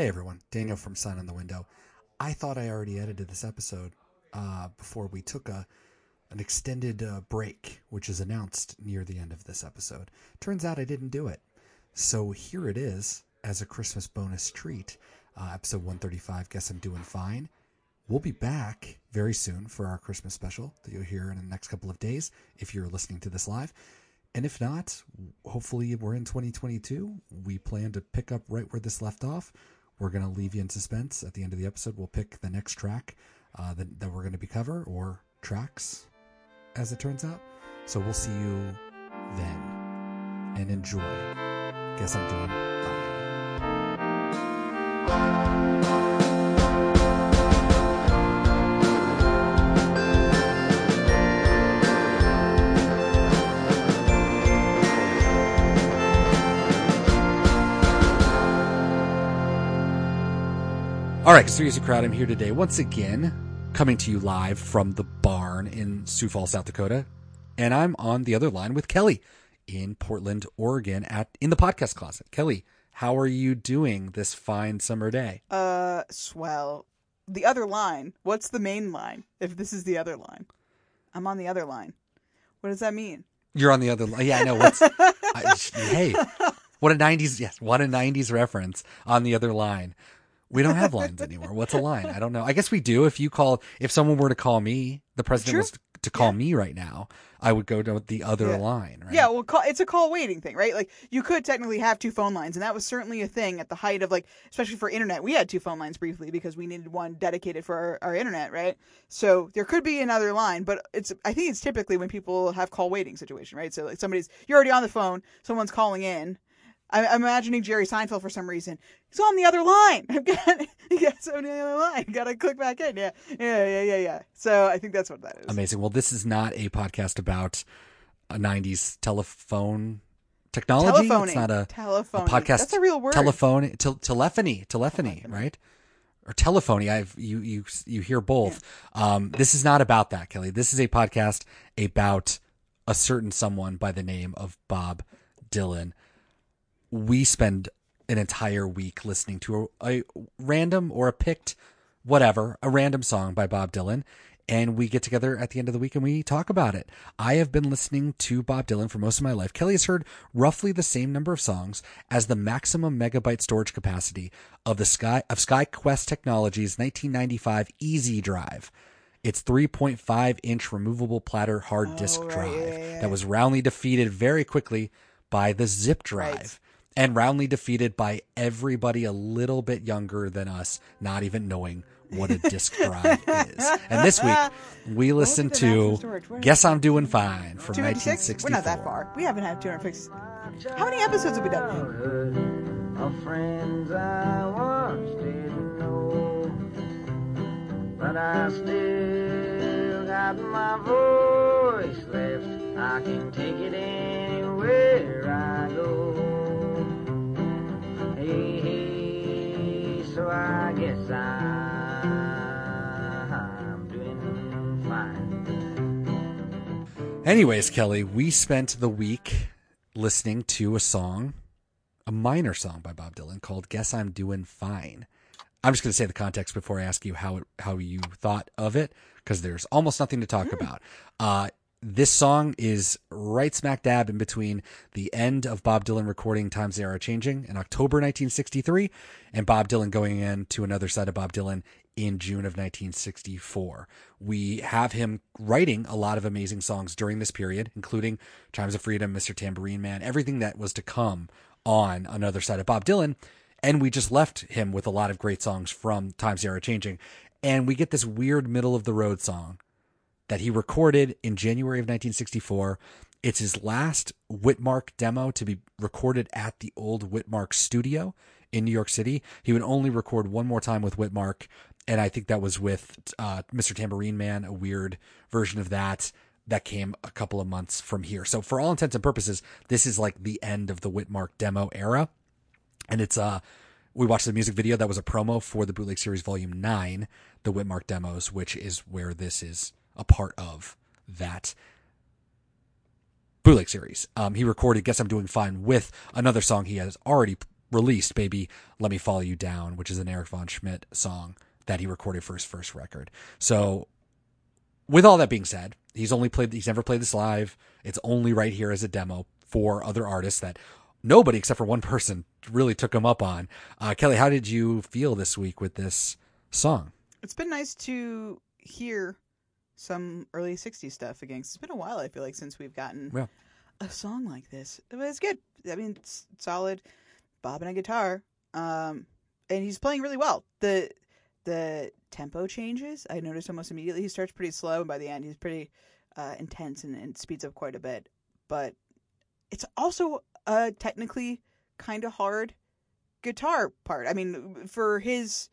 Hey everyone, Daniel from Sign on the Window. I thought I already edited this episode uh, before we took a an extended uh, break, which is announced near the end of this episode. Turns out I didn't do it. So here it is as a Christmas bonus treat. Uh, episode 135, Guess I'm Doing Fine. We'll be back very soon for our Christmas special that you'll hear in the next couple of days if you're listening to this live. And if not, hopefully we're in 2022. We plan to pick up right where this left off. We're going to leave you in suspense. At the end of the episode, we'll pick the next track uh, that, that we're going to be cover or tracks as it turns out. So we'll see you then and enjoy. Guess I'm doing. All right, Conspiracy Crowd, I'm here today once again, coming to you live from the barn in Sioux Falls, South Dakota. And I'm on the other line with Kelly in Portland, Oregon at in the podcast closet. Kelly, how are you doing this fine summer day? Uh, swell. The other line. What's the main line? If this is the other line, I'm on the other line. What does that mean? You're on the other line. Yeah, I know. What's I, hey? What a '90s yes, what a '90s reference on the other line. We don't have lines anymore. What's a line? I don't know. I guess we do. If you call, if someone were to call me, the president True. was to call me right now, I would go to the other Yeah. line. Right? Yeah, well, call, it's a call waiting thing, right? Like you could technically have two phone lines, and that was certainly a thing at the height of like, especially for internet. We had two phone lines briefly because we needed one dedicated for our, our internet, right? So there could be another line, but it's I think it's typically when people have call waiting situation, right? So like somebody's you're already on the phone, someone's calling in. I'm imagining Jerry Seinfeld for some reason. He's on the other line. I've got yes, on the other line. Got to click back in. Yeah, yeah, yeah, yeah, yeah. So I think that's what that is. Amazing. Well, this is not a podcast about a '90s telephone technology. Telephoning. It's not a, a podcast. That's a real word. Telephone, tel- telephony, telephony, right? Or telephony. I've you you you hear both. Um, this is not about that, Kelly. This is a podcast about a certain someone by the name of Bob Dylan. We spend an entire week listening to a, a random or a picked whatever, a random song by Bob Dylan. And we get together at the end of the week and we talk about it. I have been listening to Bob Dylan for most of my life. Kelly has heard roughly the same number of songs as the maximum megabyte storage capacity of the Sky of SyQuest Technologies 1995 Easy Drive. Its 3.5 inch removable platter hard disk Oh, right, drive yeah, yeah, yeah. that was roundly defeated very quickly by the zip drive Right. And roundly defeated by everybody a little bit younger than us, not even knowing what a disk drive is. And this week, we listened to maximum storage? What Guess I'm Doing Fine from 256? 1964. We're not that far. We haven't had 256. How many episodes have we done? of friends I once didn't know. But I still got my voice left. I can take it anywhere I go. Hey, so I guess I'm doing fine. Anyways, Kelly, we spent the week listening to a song, a minor song by Bob Dylan called "Guess I'm Doing Fine." I'm just going to say the context before I ask you how it, how you thought of it, because there's almost nothing to talk about. Uh, this song is right smack dab in between the end of Bob Dylan recording "Times They Are Changing" in October 1963, and Bob Dylan going in to another side of Bob Dylan in June of 1964. We have him writing a lot of amazing songs during this period, including Chimes of Freedom, Mr. Tambourine Man, everything that was to come on another side of Bob Dylan. And we just left him with a lot of great songs from Times They Are Changing. And we get this weird middle of the road song that he recorded in January of 1964. It's his last Witmark demo to be recorded at the old Witmark studio in New York City. He would only record one more time with Witmark, and I think that was with uh, Mr. Tambourine Man, a weird version of that that came a couple of months from here. So for all intents and purposes, this is like the end of the Witmark demo era and it's uh we watched the music video that was a promo for the bootleg series volume 9 the witmark demos which is where this is a part of that bootleg series um he recorded guess i'm doing fine with another song he has already released "Baby Let Me Follow You Down," which is an Eric Von Schmidt song that he recorded for his first record. So, with all that being said, he's only played he's never played this live. It's only right here as a demo for other artists that nobody except for one person really took him up on. Uh, Kelly, how did you feel this week with this song? It's been nice to hear some early 60s stuff again. It's been a while, I feel like, since we've gotten Yeah. a song like this. But it's good. I mean, it's solid. Bob and a guitar. Um, and he's playing really well. The the tempo changes. I noticed almost immediately. He starts pretty slow, and by the end, he's pretty uh, intense and, and speeds up quite a bit. But it's also a technically kind of hard guitar part. I mean, for his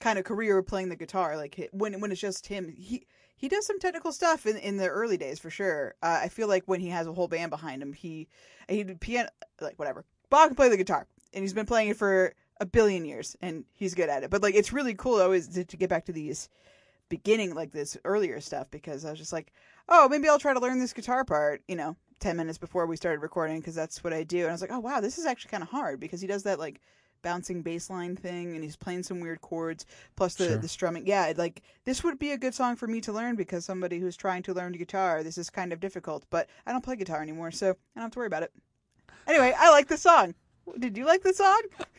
kind of career playing the guitar, like when when it's just him, he he does some technical stuff in in the early days for sure. Uh, I feel like when he has a whole band behind him, he he piano like whatever. Bob can play the guitar, and he's been playing it for a billion years, and he's good at it. But like, it's really cool always to, to get back to these beginning like this earlier stuff because I was just like, oh, maybe I'll try to learn this guitar part, you know, 10 minutes before we started recording because that's what I do. And I was like, oh, wow, this is actually kind of hard because he does that like bouncing bass line thing and he's playing some weird chords plus the, Sure. the strumming. Yeah, like this would be a good song for me to learn because somebody who's trying to learn guitar, this is kind of difficult, but I don't play guitar anymore, so I don't have to worry about it. Anyway, I like the song. Did you like the song?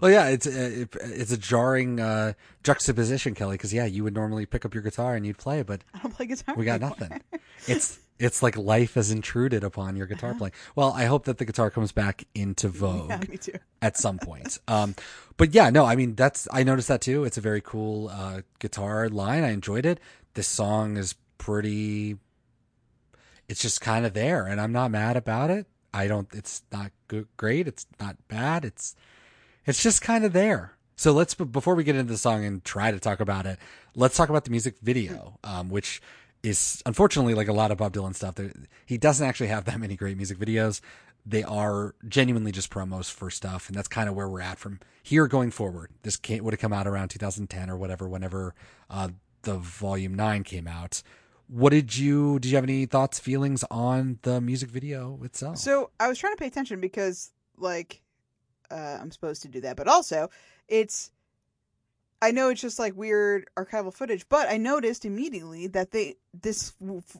Well, yeah, it's a, it's a jarring uh, juxtaposition, Kelly, because yeah, you would normally pick up your guitar and you'd play, but I don't play guitar. we got anymore. nothing. It's it's like life has intruded upon your guitar playing. Well, I hope that the guitar comes back into vogue Yeah, me too. at some point. Um, but yeah, no, I mean that's I noticed that too. It's a very cool uh, guitar line. I enjoyed it. This song is pretty. It's just kind of there, and I'm not mad about it. I don't. It's not good, great. It's not bad. It's it's just kind of there. So let's before we get into the song and try to talk about it, let's talk about the music video, um, which is unfortunately like a lot of Bob Dylan stuff. There, he doesn't actually have that many great music videos. They are genuinely just promos for stuff, and that's kind of where we're at from here going forward. This would have come out around 2010 or whatever, whenever uh, the Volume Nine came out. What did you? Did you have any thoughts, feelings on the music video itself? So I was trying to pay attention because, like, uh, I'm supposed to do that, but also it's. I know it's just like weird archival footage, but I noticed immediately that they this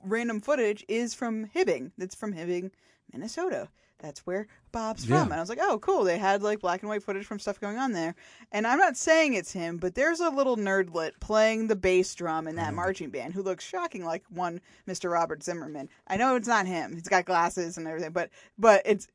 random footage is from Hibbing. It's from Hibbing, Minnesota. That's where Bob's Yeah. from. And I was like, oh, cool. They had like black and white footage from stuff going on there. And I'm not saying it's him, but there's a little nerdlet playing the bass drum in that marching band who looks shocking like one Mr. Robert Zimmerman. I know it's not him. He's got glasses and everything, but but it's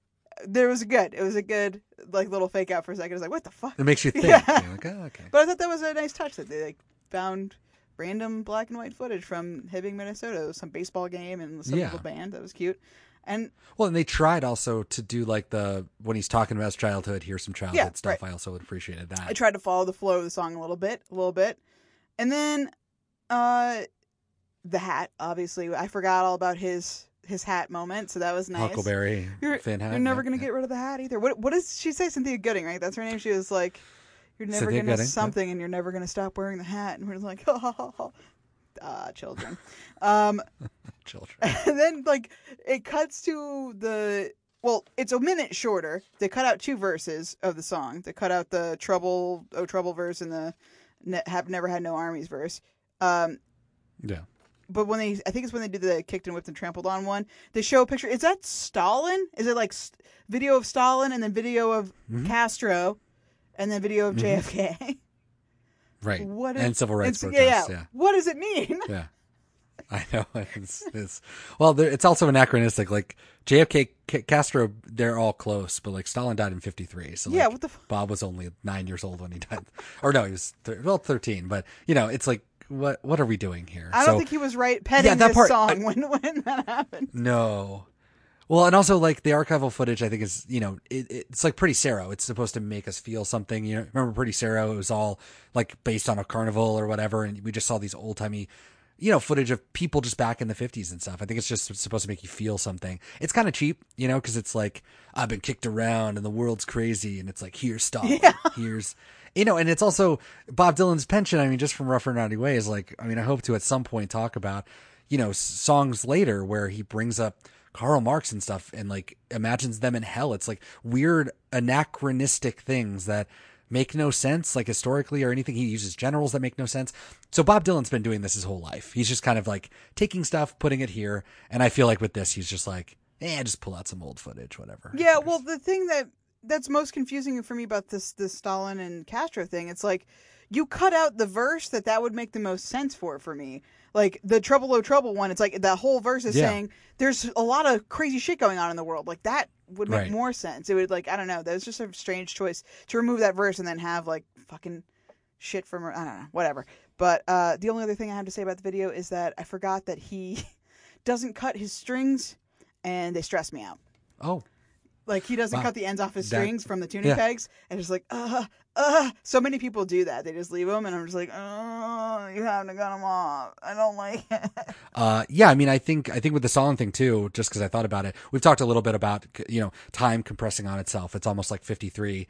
there was a good. It was a good like little fake out for a second. I was like, what the fuck? it makes you think. Yeah. You're like, oh, okay. But I thought that was a nice touch that they like found random black and white footage from Hibbing, Minnesota. It was some baseball game and some Yeah. little band. That was cute. And Well, and they tried also to do like the when he's talking about his childhood, here's some childhood Yeah, stuff. right. I also appreciated that. I tried to follow the flow of the song a little bit, a little bit. And then uh the hat, obviously. I forgot all about his his hat moment, so that was nice. Huckleberry, You're, Finn hat. you're never gonna get rid of the hat either. What what does she say? Cynthia Gooding, right? That's her name. She was like, "You're never Cynthia gonna Gooding, yeah. something, and you're never gonna stop wearing the hat." And we're like, "Ha ha ha ha." Ah, children. um, children. and then like it cuts to the well, it's a minute shorter. They cut out two verses of the song. They cut out the trouble, oh trouble verse, and the ne- have never had no armies verse. Um, Yeah. But when they, I think it's when they do the kicked and whipped and trampled on one, they show a picture. Is that Stalin? Is it like st- video of Stalin and then video of Mm-hmm. Castro, and then video of JFK? Right. What and civil rights it's- yeah, protests. yeah. Yeah. What does it mean? Yeah. I know. It's, it's well, there, it's also anachronistic. Like JFK, Ca- Castro, they're all close, but like Stalin died in '53. So Yeah, what the f- Bob was only nine years old when he died, or no, he was thir- well 13. But you know, it's like what what are we doing here? I don't So- think he was right petting that this part- song I- when when that happened. No. Well, and also like the archival footage, I think is you know it, it's like Pretty Sarah. It's supposed to make us feel something. You know, remember Pretty Sarah? It was all like based on a carnival or whatever, and we just saw these old timey, you know, footage of people just back in the fifties and stuff. I think it's just supposed to make you feel something. It's kind of cheap, you know, because it's like I've been kicked around and the world's crazy, and it's like here's Stalin, here's. You know, and it's also Bob Dylan's pension. I mean, just from Rough and Rowdy Ways. Like, I mean, I hope to at some point talk about, you know, songs later where he brings up Karl Marx and stuff and like imagines them in hell. It's like weird anachronistic things that make no sense, like historically or anything. He uses generals that make no sense. So Bob Dylan's been doing this his whole life. He's just kind of like taking stuff, putting it here. And I feel like with this, he's just like, eh, just pull out some old footage, whatever. Yeah, well, the thing that that's most confusing for me about this this Stalin and Castro thing, it's like you cut out the verse that that would make the most sense for for me. Like the trouble oh trouble one, it's like that whole verse is Yeah. saying there's a lot of crazy shit going on in the world. Like that would make Right. more sense. It would like I don't know. That was just a strange choice to remove that verse and then have like fucking shit from I don't know whatever. But uh, the only other thing I have to say about the video is that I forgot that he doesn't cut his strings, and they stress me out. oh, Like he doesn't Wow. cut the ends off his That- strings from the tuning yeah. pegs, and it's like, uh, uh. So many people do that. They just leave them, and I'm just like, oh, you have to cut them off. I don't like it. Uh, yeah, I mean, I think I think with the Stalin thing too, just because I thought about it, we've talked a little bit about you know time compressing on itself. It's almost like 53,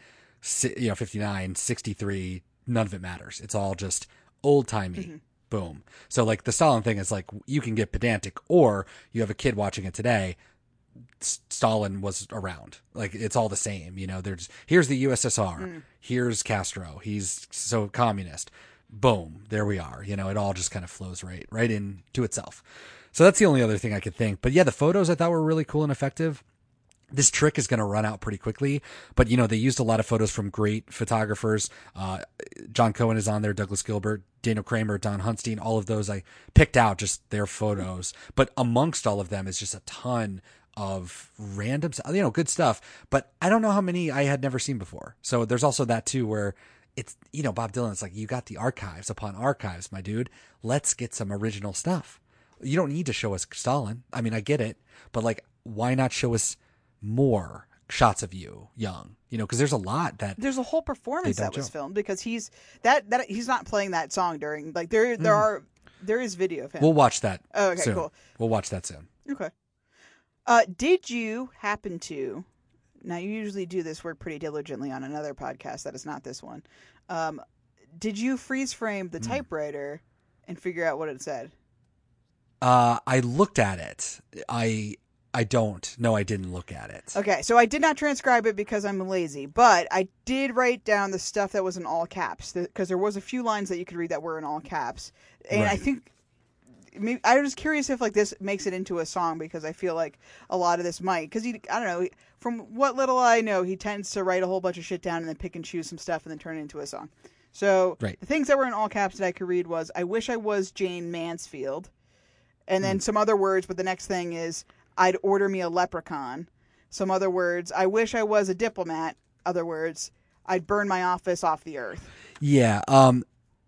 you know, 59, 63. None of it matters. It's all just old timey. Boom. So like the Stalin thing is like you can get pedantic, or you have a kid watching it today. Stalin was around. Like it's all the same, you know. There's here's the USSR, here's Castro. He's so communist. Boom, there we are. You know, it all just kind of flows right right into itself. So that's the only other thing I could think. But yeah, the photos I thought were really cool and effective. This trick is going to run out pretty quickly, but you know they used a lot of photos from great photographers. Uh, John Cohen is on there, Douglas Gilbert, Daniel Kramer, Don Hunstein, all of those I picked out just their photos. But amongst all of them is just a ton of random, you know, good stuff. But I don't know how many I had never seen before. So there's also that too, where it's you know Bob Dylan. It's like you got the archives upon archives, my dude. Let's get some original stuff. You don't need to show us Stalin. I mean, I get it, but like, why not show us more shots of you young? You know, because there's a lot that There's a whole performance that was show. filmed because he's that that he's not playing that song during like there there mm. are there is video of him. We'll watch that. Oh, okay, soon. cool. We'll watch that soon. Okay. Uh, did you happen to? Now you usually do this work pretty diligently on another podcast that is not this one. Um, did you freeze frame the typewriter and figure out what it said? Uh, I looked at it. I I don't. No, I didn't look at it. Okay, so I did not transcribe it because I'm lazy, but I did write down the stuff that was in all caps because there was a few lines that you could read that were in all caps, and I think maybe, I was curious if like this makes it into a song because I feel like a lot of this might because he I don't know from what little I know he tends to write a whole bunch of shit down and then pick and choose some stuff and then turn it into a song. So Right. the things that were in all caps that I could read was I wish I was Jayne Mansfield, and then some other words. But the next thing is I'd order me a leprechaun. Some other words. I wish I was a diplomat. Other words. I'd burn my office off the earth. Yeah. Um.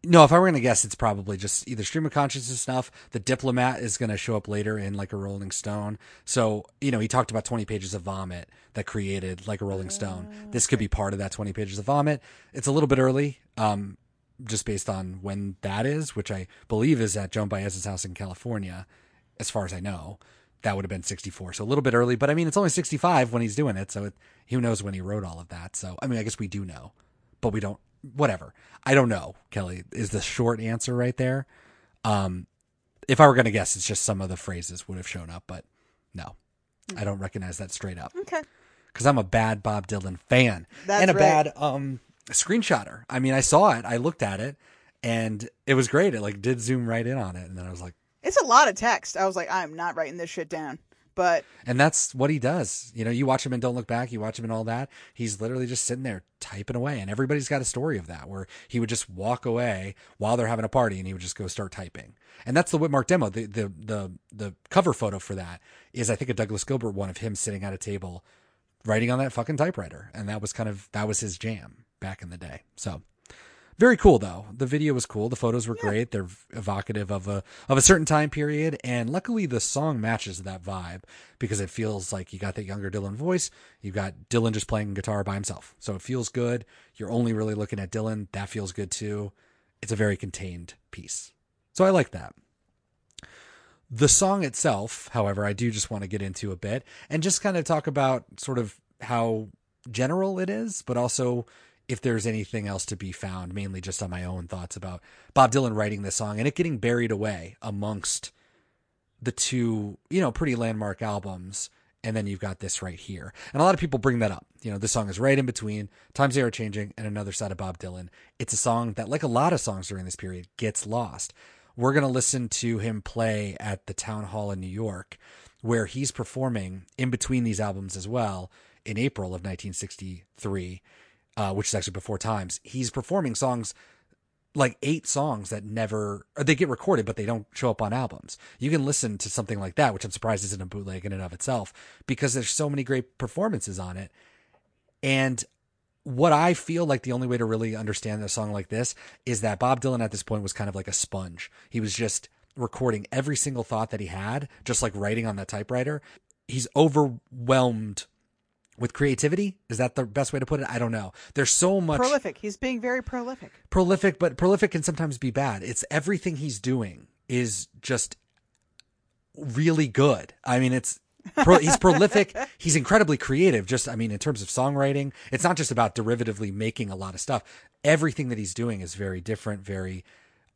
No, if I were gonna guess, it's probably just either stream of consciousness stuff. The diplomat is gonna show up later in like a Rolling Stone. So you know, he talked about twenty pages of vomit that created like a Rolling Stone. This could be part of that twenty pages of vomit. It's a little bit early. Um. Just based on when that is, which I believe is at Joan Baez's house in California, as far as I know. That would have been 64. So a little bit early, but I mean, it's only 65 when he's doing it. So it, who knows when he wrote all of that. So, I mean, I guess we do know, but we don't, whatever. I don't know, Kelly, is the short answer right there. Um, if I were going to guess, it's just some of the phrases would have shown up, but no, I don't recognize that straight up Okay. because I'm a bad Bob Dylan fan That's and a right. bad um screenshotter. I mean, I saw it, I looked at it, and it was great. It like did zoom right in on it, and then I was like, It's a lot of text. I was like, I'm not writing this shit down. But and that's what he does. You know, you watch him and Don't Look Back, you watch him and all that. He's literally just sitting there typing away, and everybody's got a story of that where he would just walk away while they're having a party, and he would just go start typing. And that's the Witmark demo. The the the the cover photo for that is I think a Douglas Gilbert one of him sitting at a table writing on that fucking typewriter, and that was kind of that was his jam back in the day. So very cool though. The video was cool. The photos were great. They're evocative of a of a certain time period, and luckily the song matches that vibe because it feels like you got that younger Dylan voice. You've got Dylan just playing guitar by himself, so it feels good. You're only really looking at Dylan. That feels good too. It's a very contained piece, so I like that. The song itself, however, I do just want to get into a bit and just kind of talk about sort of how general it is, but also if there's anything else to be found, mainly just on my own thoughts about Bob Dylan writing this song and it getting buried away amongst the two, you know, pretty landmark albums. And then you've got this right here. And a lot of people bring that up. You know, this song is right in between Times They Are Changing and another side of Bob Dylan. It's a song that, like a lot of songs during this period, gets lost. We're going to listen to him play at the town hall in New York, where he's performing in between these albums as well in April of 1963, uh, which is actually before Times. He's performing songs like eight songs that never they get recorded but they don't show up on albums. You can listen to something like that, which I'm surprised isn't a bootleg in and of itself, because there's so many great performances on it. And what I feel like the only way to really understand a song like this is that Bob Dylan at this point was kind of like a sponge. He was just recording every single thought that he had, just like writing on that typewriter. He's overwhelmed with creativity. Is that the best way to put it? I don't know. There's so much Prolific. He's being very prolific. prolific, but prolific can sometimes be bad. It's everything he's doing is just really good. I mean, it's pro, he's prolific. He's incredibly creative. Just, I mean, in terms of songwriting, it's not just about derivatively making a lot of stuff. Everything that he's doing is very different, very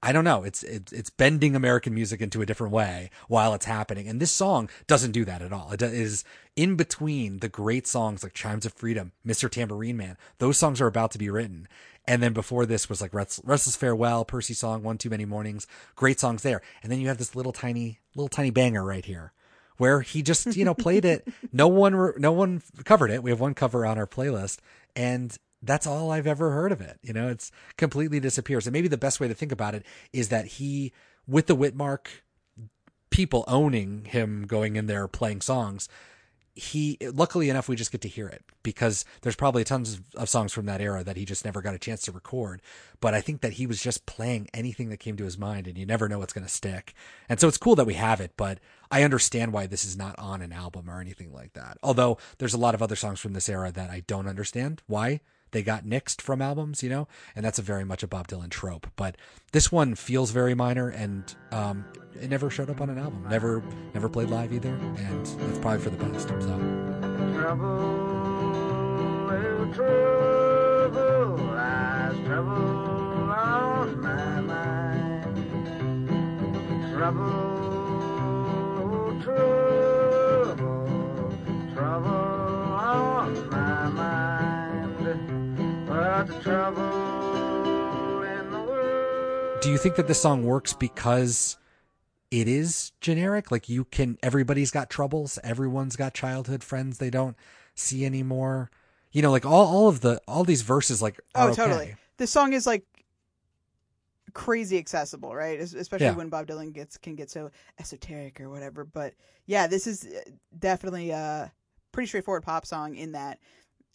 I don't know. It's, it's it's bending American music into a different way while it's happening, and this song doesn't do that at all. It is in between the great songs like "Chimes of Freedom," "Mr. Tambourine Man." Those songs are about to be written, and then before this was like "Restless Farewell," "Percy Song," "One Too Many Mornings." Great songs there, and then you have this little tiny little tiny banger right here where he just you know played it. No one no one covered it. We have one cover on our playlist, and that's all I've ever heard of it. You know, it's completely disappears. And maybe the best way to think about it is that he, with the Witmark people owning him going in there playing songs, he luckily enough we just get to hear it because there's probably tons of songs from that era that he just never got a chance to record. But i think that he was just playing anything that came to his mind and you never know what's going to stick. And so it's cool that we have it but i understand why this is not on an album or anything like that. Although there's a lot of other songs from this era that i don't understand. Why they got nixed from albums, you know, and that's a very much a Bob Dylan trope. But this one feels very minor, and um, it never showed up on an album, never never played live either, and that's probably for the best. So. Trouble, mind. Trouble, trouble, trouble. Do you think that this song works because it is generic? Like you can, everybody's got troubles. Everyone's got childhood friends they don't see anymore. You know, like all, all of the, all these verses, like, oh, okay. totally. This song is like crazy accessible, right? Especially yeah. when Bob Dylan gets, can get so esoteric or whatever. But yeah, this is uh, definitely a pretty straightforward pop song in that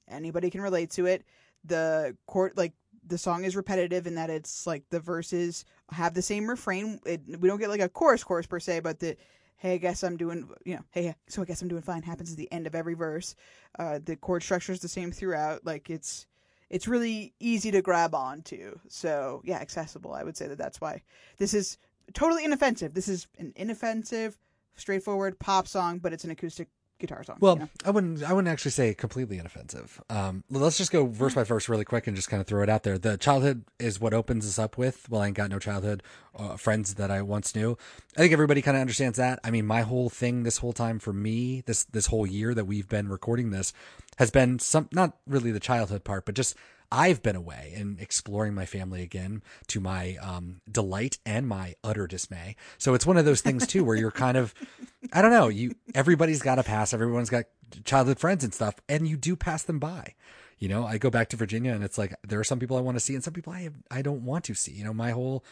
anybody can relate to it the court like the song is repetitive in that it's like the verses have the same refrain. It, we don't get like a chorus chorus per se, but the hey, I guess I'm doing you know hey, so I guess I'm doing fine happens at the end of every verse. Uh, the chord structure is the same throughout. Like it's it's really easy to grab onto. So yeah, accessible. I would say that that's why this is totally inoffensive. This is an inoffensive, straightforward pop song, but it's an acoustic guitar song. Well, you know? I wouldn't. I wouldn't actually say completely inoffensive. Um, let's just go verse by verse really quick and just kind of throw it out there. The childhood is what opens us up with. Well, I ain't got no childhood uh, friends that I once knew. I think everybody kind of understands that. I mean, my whole thing this whole time for me, this this whole year that we've been recording this, has been some not really the childhood part, but just I've been away and exploring my family again to my um, delight and my utter dismay. So it's one of those things too where you're kind of, I don't know, you everybody's got a pass, everyone's got childhood friends and stuff, and you do pass them by. You know, I go back to Virginia and it's like there are some people I want to see and some people I have, I don't want to see. You know, my whole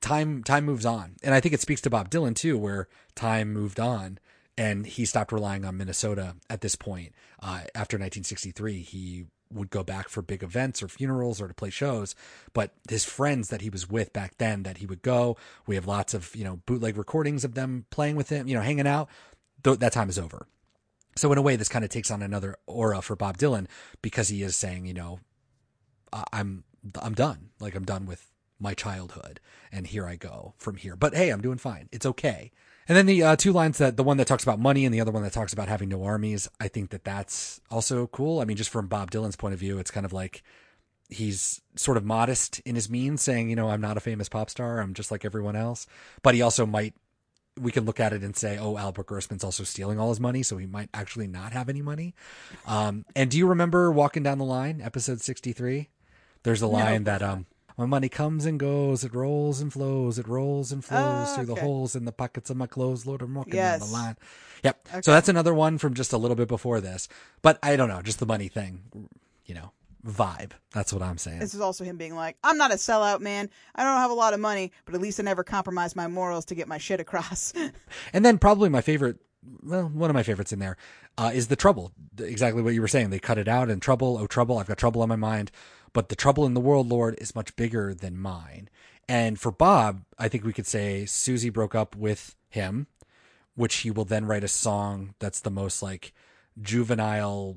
time time moves on, and I think it speaks to Bob Dylan too, where time moved on and he stopped relying on Minnesota at this point. Uh, after 1963, he would go back for big events or funerals or to play shows. But his friends that he was with back then that he would go, we have lots of, you know, bootleg recordings of them playing with him, you know, hanging out. Th- that time is over. So in a way, this kind of takes on another aura for Bob Dylan because he is saying, you know, I'm, I'm done. Like I'm done with my childhood and here I go from here. But hey, I'm doing fine. It's okay. And then the uh, two lines that the one that talks about money and the other one that talks about having no armies. I think that that's also cool. I mean, just from Bob Dylan's point of view, it's kind of like he's sort of modest in his means, saying, you know, I'm not a famous pop star. I'm just like everyone else. But he also might we can look at it and say, oh, Albert Grossman's also stealing all his money, so he might actually not have any money. Um, and do you remember walking down the line, episode sixty three? There's a line that um, my money comes and goes, it rolls and flows, it rolls and flows Ah, through the holes in the pockets of my clothes. Lord, I'm walking down the line. Yep. Okay. So that's another one from just a little bit before this. But I don't know, just the money thing, you know, vibe. That's what I'm saying. This is also him being like, I'm not a sellout, man. I don't have a lot of money, but at least I never compromise my morals to get my shit across. And then probably my favorite, well, one of my favorites in there uh, is the trouble. Exactly what you were saying. They cut it out and trouble. Oh, trouble! I've got trouble on my mind. But the trouble in the world, Lord, is much bigger than mine. And for Bob, I think we could say Susie broke up with him, which he will then write a song that's the most like juvenile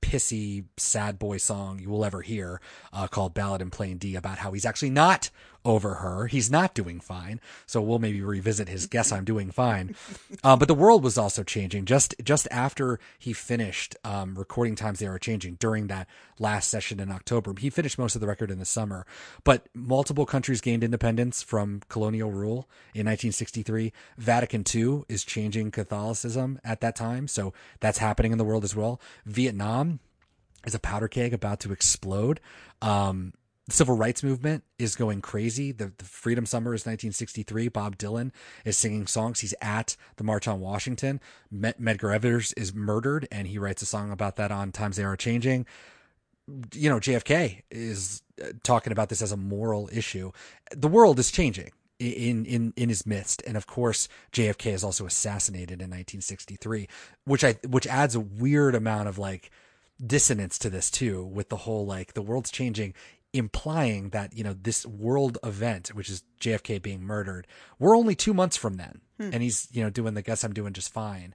pissy sad boy song you will ever hear uh, called ballad in plain d about how he's actually not over her. He's not doing fine. So we'll maybe revisit his guess i'm doing fine. Uh, but the world was also changing just just after he finished um, recording times they were changing during that last session in october. He finished most of the record in the summer. But multiple countries gained independence from colonial rule in 1963 vatican ii is changing catholicism at that time. So that's happening in the world as well. Vietnam is a powder keg about to explode. Um, the civil rights movement is going crazy. The, the Freedom Summer is 1963. Bob Dylan is singing songs. He's at the March on Washington. Med- Medgar Evers is murdered, and he writes a song about that on Times They Are Changing. You know, JFK is uh, talking about this as a moral issue. The world is changing in in in his midst and of course JFK is also assassinated in 1963 which I which adds a weird amount of like dissonance to this too with the whole like the world's changing implying that you know this world event which is JFK being murdered we're only 2 months from then. And he's you know doing the guess I'm doing just fine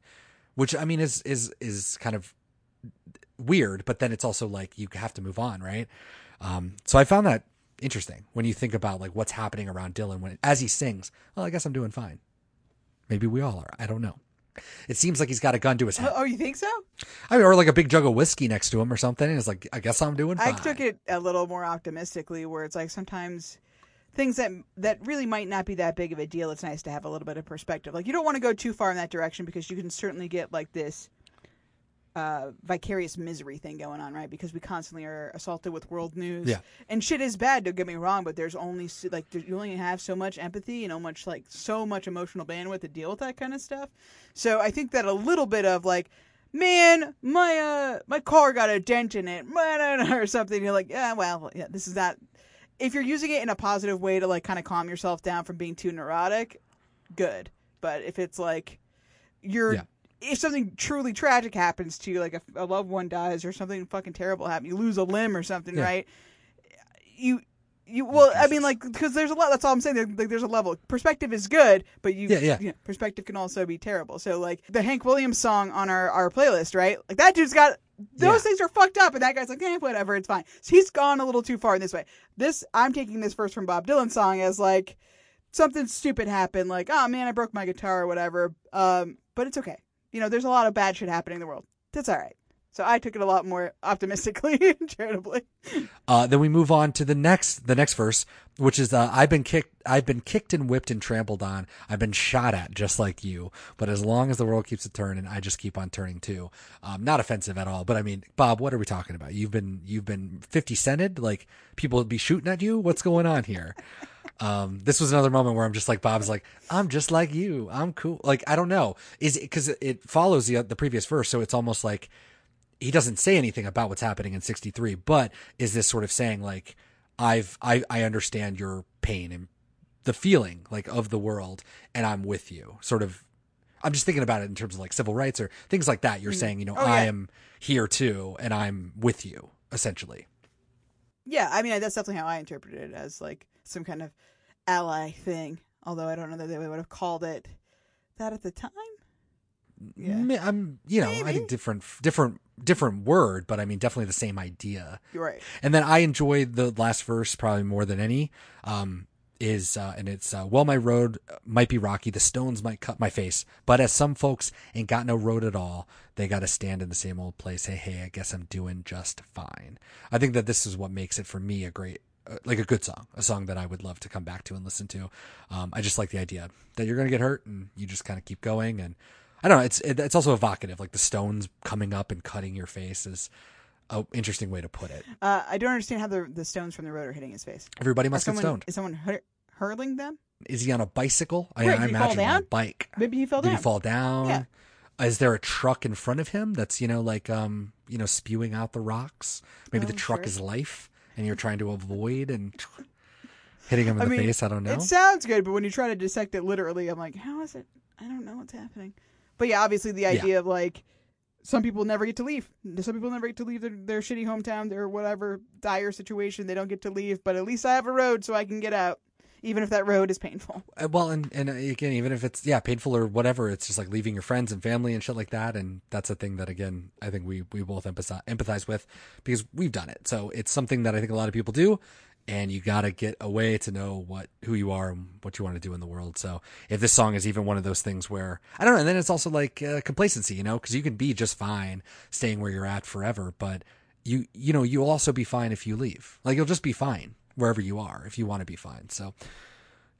which I mean is is is kind of weird but then it's also like you have to move on right? Um so I found that interesting when you think about like what's happening around Dylan when as he sings well I guess I'm doing fine. Maybe we all are. I don't know it seems like he's got a gun to his head oh, you think so? I mean, or like a big jug of whiskey next to him or something. And it's like, I guess I'm doing I took it a little more optimistically, where it's like sometimes things that that really might not be that big of a deal. It's nice to have a little bit of perspective. Like you don't want to go too far in that direction because you can certainly get like this uh, vicarious misery thing going on, right? Because we constantly are assaulted with world news, Yeah. and shit is bad. Don't get me wrong, but there's only like there, you only have so much empathy and so much like so much emotional bandwidth to deal with that kind of stuff. So I think that a little bit of like man, my uh my car got a dent in it, or something. You're like, yeah, well, yeah, this is not. If you're using it in a positive way to like kind of calm yourself down from being too neurotic, good. But if it's like you're, Yeah. If something truly tragic happens to you, like a, a loved one dies or something fucking terrible happens, you lose a limb or something, Yeah. right? You. You well, I mean, like, because there's a lot. That's all I'm saying. There, like, there's a level. Perspective is good, but you, Yeah, yeah. you know, perspective can also be terrible. So, like, the Hank Williams song on our our playlist, right? Like, that dude's got those Yeah. things are fucked up, and that guy's like, eh, whatever, it's fine. So he's gone a little too far in this way. This I'm taking this first from Bob Dylan song as like something stupid happened, like, oh man, I broke my guitar or whatever. Um, but it's okay. You know, there's a lot of bad shit happening in the world. That's all right. So I took it a lot more optimistically and charitably. Uh, then we move on to the next the next verse, which is uh, I've been kicked I've been kicked and whipped and trampled on. I've been shot at just like you. But as long as the world keeps a turning, I just keep on turning too. Um, not offensive at all. But I mean, Bob, what are we talking about? You've been you've been fifty cented. Like people would be shooting at you. What's going on here? Um, this was another moment where I'm just like Bob's like I'm just like you. I'm cool. Like I don't know. Is it because it follows the the previous verse, so it's almost like he doesn't say anything about what's happening in 63 but is this sort of saying like i've i i understand your pain and the feeling like of the world and i'm with you sort of i'm just thinking about it in terms of like civil rights or things like that you're saying you know Oh, i yeah. am here too and i'm with you essentially Yeah, I mean that's definitely how I interpreted it as like some kind of ally thing. Although I don't know that they would have called it that at the time. Yeah. I'm you know i Maybe. think different different different word but i mean definitely the same idea right. And then I enjoyed the last verse probably more than any. Um, is uh, and it's uh, well my road might be rocky, the stones might cut my face, but as some folks ain't got no road at all, they got to stand in the same old place. Hey hey, I guess I'm doing just fine. I think that this is what makes it for me a great like a good song, a song that I would love to come back to and listen to. Um, I just like the idea that you're going to get hurt and you just kind of keep going. And I don't know, it's it, it's also evocative, like the stones coming up and cutting your face is a interesting way to put it. Uh, I don't understand how the the stones from the road are hitting his face. Everybody must get someone, stoned. Is someone hur- hurling them? Is he on a bicycle? I, Right, I did imagine on a bike. Maybe he fell Did down. he fall down? Yeah. Is there a truck in front of him that's you know like um you know spewing out the rocks? Maybe the Oh, truck sure. is life, and you're trying to avoid and hitting him in I the mean, face. I don't know. It sounds good, but when you try to dissect it literally, I'm like, how is it? I don't know what's happening. But yeah, obviously the idea of like some people never get to leave. Some people never get to leave their, their shitty hometown, their whatever dire situation. They don't get to leave, but at least I have a road so I can get out, even if that road is painful. Uh, well, and and uh, again, even if it's yeah painful or whatever, it's just like leaving your friends and family and shit like that, and that's a thing that again I think we we both empathize empathize with because we've done it. So it's something that I think a lot of people do, and you got to get away to know what who you are and what you want to do in the world. So if this song is even one of those things where I don't know, and then it's also like uh, complacency, you know, because you can be just fine staying where you're at forever, but you you know you'll also be fine if you leave. Like you'll just be fine wherever you are if you want to be fine. So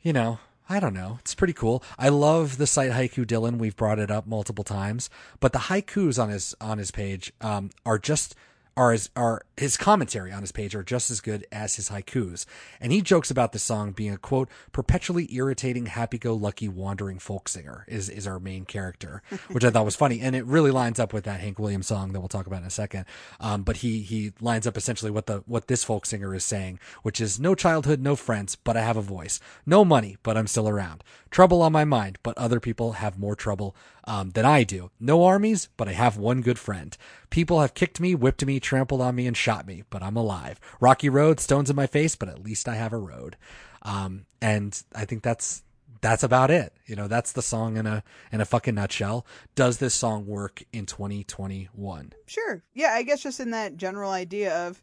you know, I don't know. It's pretty cool. I love the site Haiku Dylan. We've brought it up multiple times, but the haikus on his on his page um, are just are his are his commentary on his page are just as good as his haikus. And he jokes about this song being a quote perpetually irritating, happy-go-lucky wandering folk singer is is our main character, which I thought was funny, and it really lines up with that Hank Williams song that we'll talk about in a second. Um, but he he lines up essentially what the what this folk singer is saying, which is no childhood, no friends, but I have a voice, no money, but I'm still around, trouble on my mind, but other people have more trouble um, than I do, no armies, but I have one good friend. People have kicked me, whipped me, trampled on me, and shot me, but I'm alive. Rocky road, stones in my face, but at least I have a road. Um, and I think that's that's about it. You know, that's the song in a in a fucking nutshell. Does this song work in 2021? Sure. Yeah, I guess just in that general idea of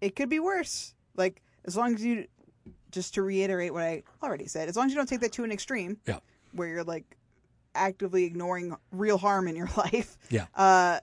it could be worse. Like as long as you just to reiterate what I already said, as long as you don't take that to an extreme. Yeah. Where you're like actively ignoring real harm in your life. Yeah. Uh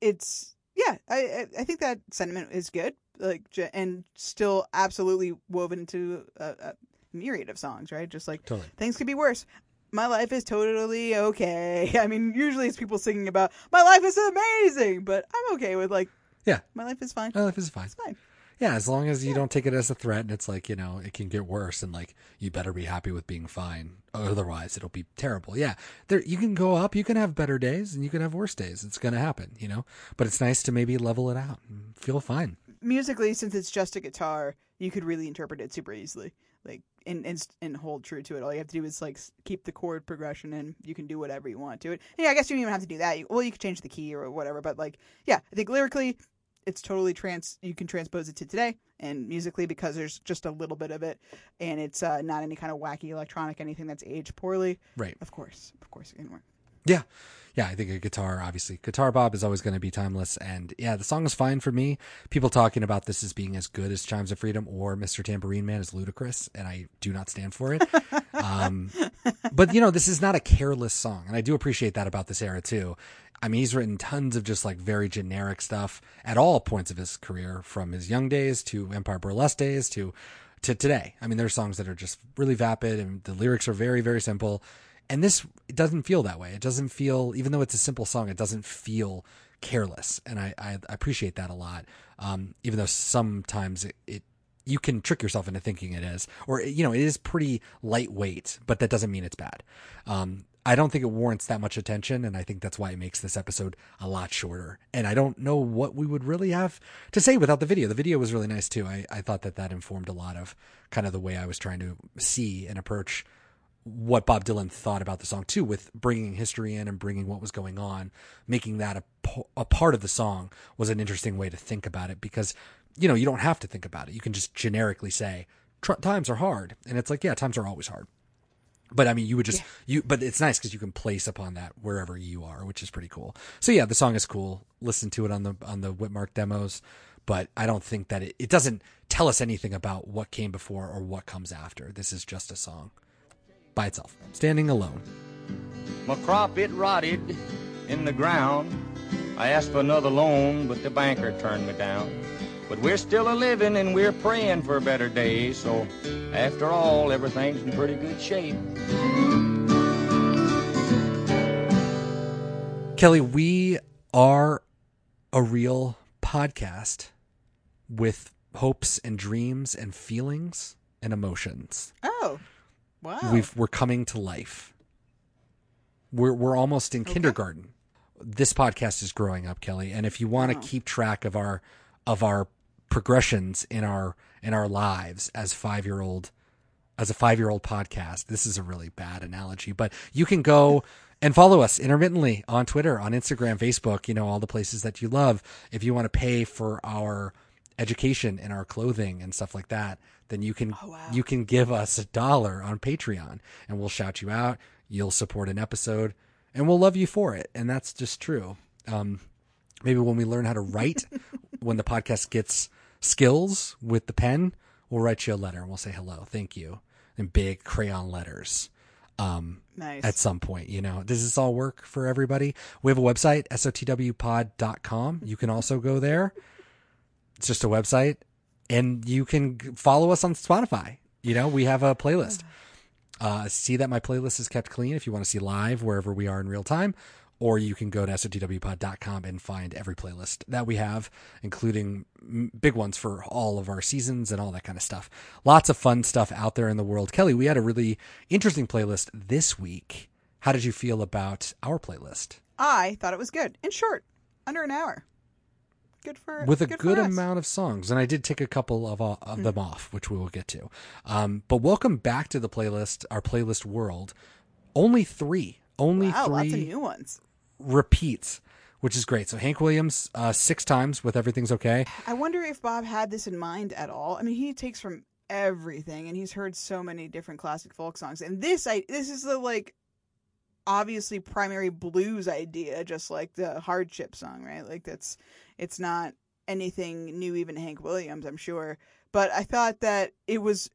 it's yeah, I I- think that sentiment is good. Like and still absolutely woven into a, a myriad of songs, right? Just like Totally. things could be worse. My life is totally okay. I mean, usually it's people singing about my life is amazing, but I'm okay with like Yeah. my life is fine. My life is fine. It's fine. Yeah, as long as you don't take it as a threat and it's like, you know, it can get worse and like you better be happy with being fine. Otherwise it'll be terrible. Yeah. There you can go up, you can have better days and you can have worse days. It's gonna happen, you know? But it's nice to maybe level it out and feel fine. Musically, since it's just a guitar, you could really interpret it super easily. Like and and and hold true to it. All you have to do is like keep the chord progression, and you can do whatever you want to it. Yeah, I guess you don't even have to do that. You, well, you could change the key or whatever, but like, yeah, I think lyrically, it's totally trans. You can transpose it to today, and musically because there's just a little bit of it, and it's uh, not any kind of wacky electronic anything that's aged poorly. Right. Of course, of course, it can work. Yeah. Yeah, I think a guitar, obviously, Guitar Bob is always going to be timeless. And yeah, the song is fine for me. People talking about this as being as good as Chimes of Freedom or Mr. Tambourine Man is ludicrous, and I do not stand for it. um, but, you know, this is not a careless song. And I do appreciate that about this era, too. I mean, he's written tons of just like very generic stuff at all points of his career, from his young days to Empire Burlesque days to to today. I mean, there's songs that are just really vapid and the lyrics are very, very simple. And this doesn't feel that way. It doesn't feel, even though it's a simple song, it doesn't feel careless. And I, I, I appreciate that a lot. Um, even though sometimes it, it, you can trick yourself into thinking it is, or, you know, it is pretty lightweight, but that doesn't mean it's bad. Um, I don't think it warrants that much attention, and I think that's why it makes this episode a lot shorter. And I don't know what we would really have to say without the video. The video was really nice too. I, I thought that that informed a lot of kind of the way I was trying to see and approach what Bob Dylan thought about the song too, with bringing history in and bringing what was going on, making that a, po- a part of the song was an interesting way to think about it because, you know, you don't have to think about it. You can just generically say, times are hard. And it's like, yeah, times are always hard. But I mean, you would just you. But it's nice because you can place upon that wherever you are, which is pretty cool. So yeah, the song is cool. Listen to it on the on the Witmark demos, but I don't think that it, it doesn't tell us anything about what came before or what comes after. This is just a song by itself, standing alone. My crop it rotted in the ground. I asked for another loan, but the banker turned me down. But we're still a living and we're praying for a better day. So after all, everything's in pretty good shape. Kelly, we are a real podcast with hopes and dreams and feelings and emotions. Oh, wow. We've we're coming to life. We're we're almost in kindergarten. This podcast is growing up, Kelly, and if you want to Wow. keep track of our of our progressions in our in our lives as 5-year-old as a 5-year-old podcast, this is a really bad analogy, but you can go and follow us intermittently on Twitter, on Instagram, Facebook, you know, all the places that you love. If you want to pay for our education and our clothing and stuff like that, then you can Oh, wow. you can give us a dollar on Patreon and we'll shout you out. You'll support an episode and we'll love you for it. And that's just true. Um, maybe when we learn how to write, when the podcast gets skills with the pen, we'll write you a letter and we'll say hello, thank you, in big crayon letters. Um, nice. at some point, you know. Does this all work for everybody? We have a website, sotwpod.com. You can also go there. It's just a website and you can follow us on Spotify. You know, we have a playlist. Uh, see that my playlist is kept clean if you want to see live wherever we are in real time, or you can go to sotwpod.com and find every playlist that we have, including big ones for all of our seasons and all that kind of stuff. Lots of fun stuff out there in the world. Kelly, we had a really interesting playlist this week. How did you feel about our playlist? I thought it was good and short, under an hour. Good for with a good, good, for us. Amount of songs, and I did take a couple of, uh, of them off, which we will get to. Um, but welcome back to the playlist, our playlist world. Only three, only Wow, lots of three new ones. repeats, which is great. So Hank Williams uh, six times with Everything's Okay. I wonder if Bob had this in mind at all. I mean, he takes from everything, and he's heard so many different classic folk songs. And this, I this is the like obviously primary blues idea, just like the hardship song, right? Like that's it's not anything new, even Hank Williams, I'm sure. But I thought that it was.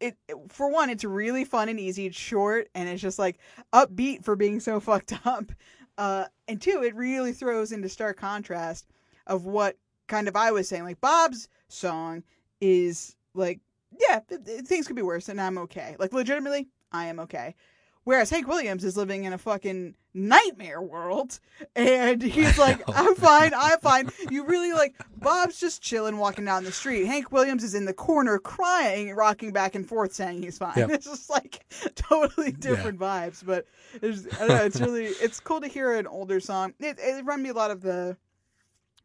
It, for one, it's really fun and easy. It's short and it's just like upbeat for being so fucked up. Uh, and two, it really throws into stark contrast of what kind of I was saying. Like Bob's song is like, yeah, th- th- things could be worse, and I'm okay. Like legitimately, I am okay. Whereas Hank Williams is living in a fucking nightmare world, and he's like. I'm fine, I'm fine. You really like Bob's just chilling, walking down the street. Hank Williams is in the corner crying, rocking back and forth, saying he's fine. Yep. It's just like totally different vibes, but it's, I don't know. It's really it's cool to hear an older song. It, it reminded me a lot of the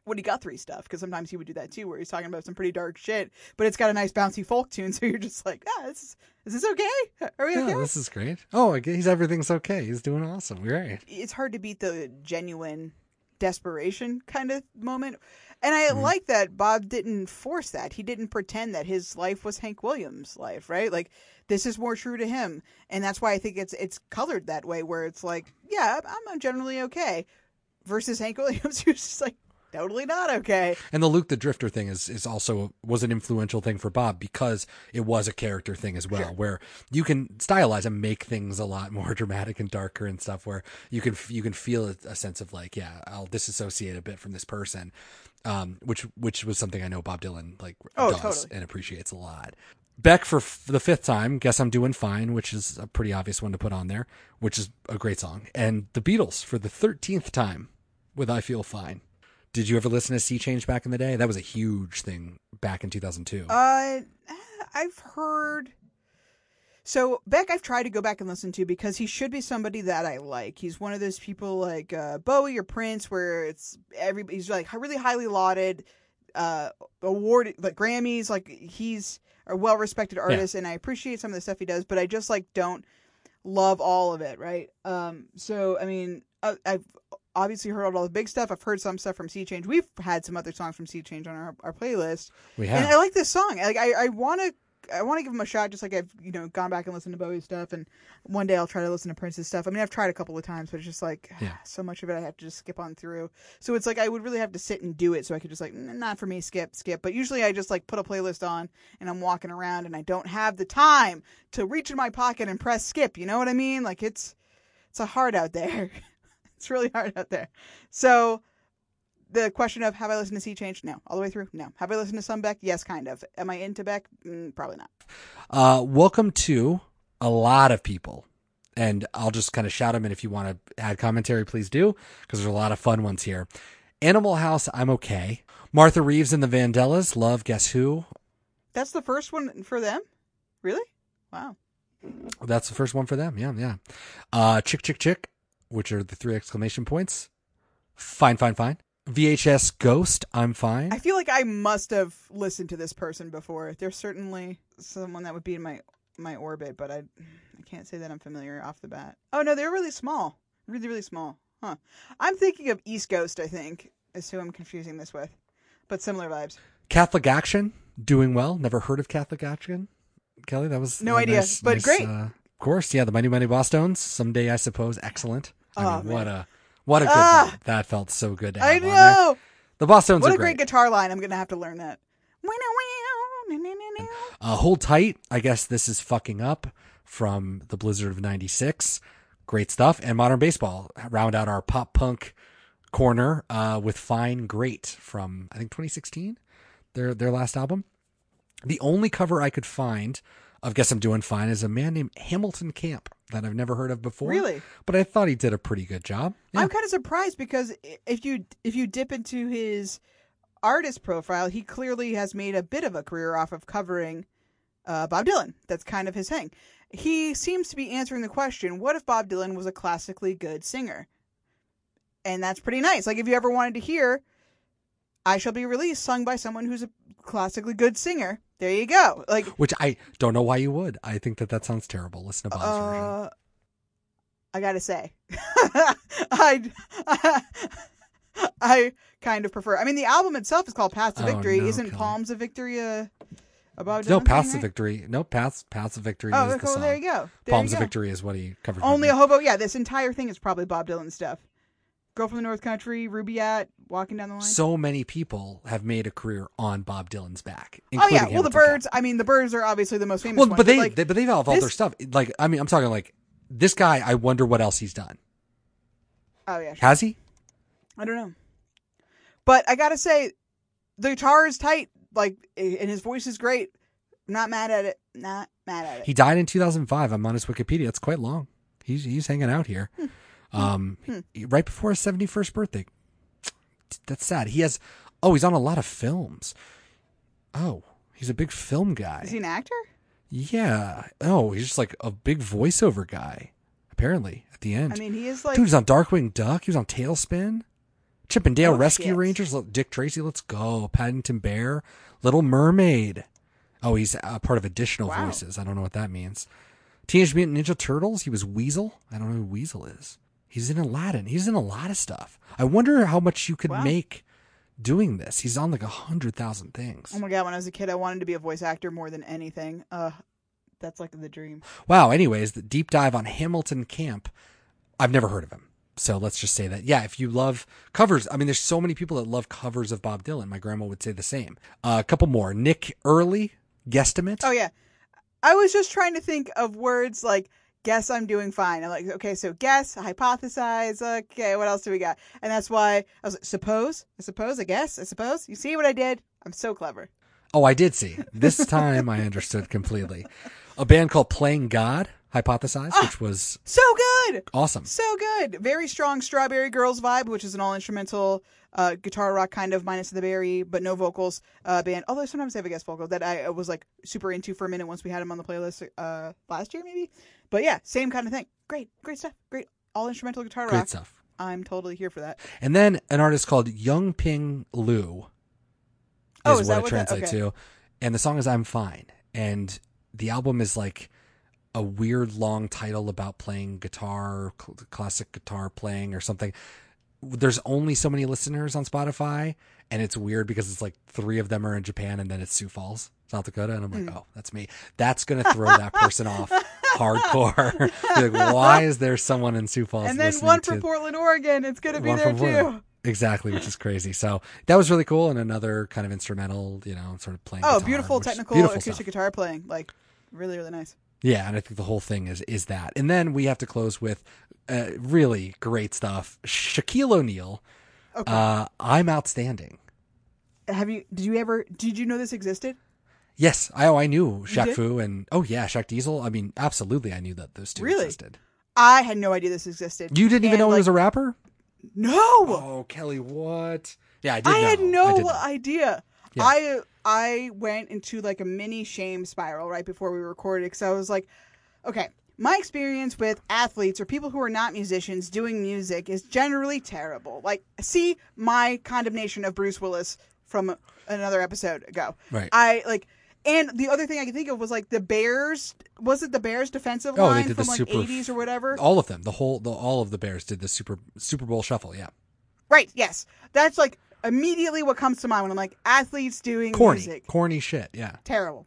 Woody Guthrie stuff because sometimes he would do that too, where he's talking about some pretty dark shit, but it's got a nice bouncy folk tune, so you're just like, ah, this is, is this okay? Are we Yeah, okay? this is great. Oh, he's everything's okay. He's doing awesome. Great. it's hard to beat the genuine desperation kind of moment. And I Mm-hmm. like that Bob didn't force that. He didn't pretend that his life was Hank Williams' life, right? Like this is more true to him, and that's why I think it's it's colored that way, where it's like, yeah, I'm, I'm generally okay, versus Hank Williams, who's just like totally not okay. And the Luke the Drifter thing is is also was an influential thing for Bob because it was a character thing as well, Sure. where you can stylize and make things a lot more dramatic and darker and stuff. Where you can you can feel a, a sense of like, yeah, I'll disassociate a bit from this person, um, which which was something I know Bob Dylan like Oh, does totally. and appreciates a lot. Beck for f- the fifth time, guess I'm doing fine, which is a pretty obvious one to put on there, which is a great song. And the Beatles for the thirteenth time with I Feel Fine. Did you ever listen to Sea Change back in the day? That was a huge thing back in 2002. Uh, I've heard. So Beck, I've tried to go back and listen to because he should be somebody that I like. He's one of those people like uh, Bowie or Prince, where it's every he's like really highly lauded, uh, awarded like Grammys. Like he's a well respected artist, and I appreciate some of the stuff he does, but I just like don't love all of it. Right. Um. So I mean, I, I've obviously heard all the big stuff. I've heard some stuff from Sea Change. We've had some other songs from Sea Change on our, our playlist. we have. And. I like this song. Like I, I want to, I want to give him a shot. Just like I've, you know, gone back and listened to Bowie's stuff, and one day I'll try to listen to Prince's stuff. I mean, I've tried a couple of times, but it's just like Yeah. so much of it I have to just skip on through. So it's like I would really have to sit and do it, so I could just like, not for me, skip, skip. But usually I just like put a playlist on, and I'm walking around, and I don't have the time to reach in my pocket and press skip. You know what I mean? Like it's, it's a hard out there. it's really hard out there. So the question of have I listened to Sea Change? No. All the way through? No. Have I listened to some Beck? Yes, kind of. Am I into Beck? Mm, probably not. Uh, welcome to a lot of people. And I'll just kind of shout them. And if you want to add commentary, please do, because there's a lot of fun ones here. Animal House, I'm okay. Martha Reeves and the Vandellas, love Guess Who. That's the first one for them? Really? Wow. That's the first one for them. Yeah, yeah. Uh, Chick, Chick, Chick, which are the three exclamation points. Fine, fine, fine. VHS Ghost, I'm fine. I feel like I must have listened to this person before. There's certainly someone that would be in my my orbit, but I I can't say that I'm familiar off the bat. Oh no, they're really small. Really, really small. Huh. I'm thinking of East Ghost, I think, is who I'm confusing this with. But similar vibes. Catholic Action, doing well. Never heard of Catholic Action. Kelly, that was No idea, nice- but nice, great. Uh, of course, yeah, the Mighty Mighty Bosstones. Someday, I suppose. Excellent. I Oh, mean, what a what a good Ah! one. That felt so good to have I know. The Bosstones What are a great great. guitar line. I'm gonna have to learn that. Uh, Hold tight. I guess this is fucking up from the Blizzard of '96. Great stuff. And modern baseball round out our pop punk corner uh, with "Fine Great" from I think 2016, their their last album. The only cover I could find of "Guess I'm Doing Fine" is a man named Hamilton Camp that I've never heard of before. Really? But I thought he did a pretty good job. Yeah. I'm kind of surprised because if you if you dip into his artist profile, he clearly has made a bit of a career off of covering uh, Bob Dylan. That's kind of his thing. He seems to be answering the question: What if Bob Dylan was a classically good singer? And that's pretty nice. Like if you ever wanted to hear "I Shall Be Released" sung by someone who's a classically good singer, there you go. Like Which I don't know why you would. I think that that sounds terrible. Listen to Bob's version. Uh, I gotta say, I, I kind of prefer. I mean, the album itself is called "Paths to Oh, Victory." no, Isn't. "Palms of Victory" a, a Bob No, Paths of right? Victory. No, Paths Paths of Victory Oh, is the cool. song. There you go. There Palms you of. Victory is what he covered. Only a hobo. Yeah, this entire thing is probably Bob Dylan stuff. Girl from the North Country, Ruby at walking down the line. So many people have made a career on Bob Dylan's back. oh yeah, well the Hamilton Camp. Byrds. I mean, the Byrds are obviously the most famous. Well, one, but they, like, they but they've all their stuff. Like I mean, I'm talking like this guy. I wonder what else he's done. oh yeah, sure. Has he? I don't know. But I gotta say, the guitar is tight. Like, and his voice is great. Not mad at it. Not mad at it. He died in 2005. I'm on his Wikipedia. It's quite long. He's he's hanging out here. Hmm. Hmm. Um, right before his 71st birthday. That's sad. He has. Oh, he's on a lot of films. Oh, he's a big film guy. Is he an actor? Yeah. Oh, he's just like a big voiceover guy. Apparently, at the end. I mean, he is like. Dude, he's on Darkwing Duck. He was on TaleSpin. Chip and Dale Oh, Rescue shit. Rangers. Dick Tracy, let's go. Paddington Bear. Little Mermaid. Oh, he's a part of additional Wow. voices. I don't know what that means. Teenage Mutant Ninja Turtles. He was Weasel. I don't know who Weasel is. He's in Aladdin. He's in a lot of stuff. I wonder how much you could Wow. make doing this. He's on like a hundred thousand things. oh my god! When I was a kid, I wanted to be a voice actor more than anything. Uh, that's like the dream. Wow. Anyways, the deep dive on Hamilton Camp. I've never heard of him. So let's just say that. Yeah, if you love covers, I mean, there's so many people that love covers of Bob Dylan. My grandma would say the same. Uh, a couple more. Nick Early, Guesstimate. Oh yeah, I was just trying to think of words like guess I'm doing fine. I'm like, okay, so guess, hypothesize. Okay, what else do we got? And that's why I was like, suppose, I suppose, I guess, I suppose. You see what I did? I'm so clever. Oh, I did see. This time I understood completely. A band called Playing God, Hypothesize, Ah! which was So good. awesome. So good. Very strong Strawberry Girls vibe, which is an all instrumental uh, guitar rock kind of minus the berry, but no vocals uh, band. Although sometimes they have a guest vocal that I was like super into for a minute once we had him on the playlist uh, last year, maybe. But yeah, same kind of thing. Great, great stuff. Great all instrumental guitar rock. Great rock. stuff. I'm totally here for that. And then an artist called Young Ping Lu oh, is, Oh, is what that it what that- translates okay. to. And the song is I'm Fine. And the album is like a weird long title about playing guitar, cl- classic guitar playing or something. There's only so many listeners on Spotify, and it's weird because it's like three of them are in Japan and then it's Sioux Falls, South Dakota. And I'm like, Hmm. oh, that's me. That's going to throw that person off hardcore. Like, why is there someone in Sioux Falls and then one to for Portland, Oregon. It's gonna be one there too. Exactly, which is crazy. So that was really cool, and another kind of instrumental, you know, sort of playing. Oh, guitar, beautiful technical beautiful acoustic stuff. guitar playing. Like really, really nice. Yeah, and I think the whole thing is is that. And then we have to close with uh, really great stuff. Shaquille O'Neal, Okay. Uh, I'm outstanding. Have you? Did you ever? Did you know this existed? Yes, I oh I knew Shaq? Fu and oh yeah, Shaq Diesel. I mean, absolutely, I knew that those two Really? existed. I had no idea this existed. You didn't even And, know like, he was a rapper? No, Oh, Kelly, what? Yeah, I did. I know. I had no did know. idea. Yeah. I I went into like a mini shame spiral right before we recorded because I was like, okay, my experience with athletes or people who are not musicians doing music is generally terrible. Like, see my condemnation of Bruce Willis from another episode ago. Right. I like. And the other thing I can think of was like the Bears. Was it the Bears defensive Oh, they line did from the like super- 80s or whatever? All of them, the whole, the all of the Bears did the Super Super Bowl shuffle. Yeah, Right. Yes. That's like immediately what comes to mind when I'm like athletes doing corny, music. corny shit. Yeah, Terrible.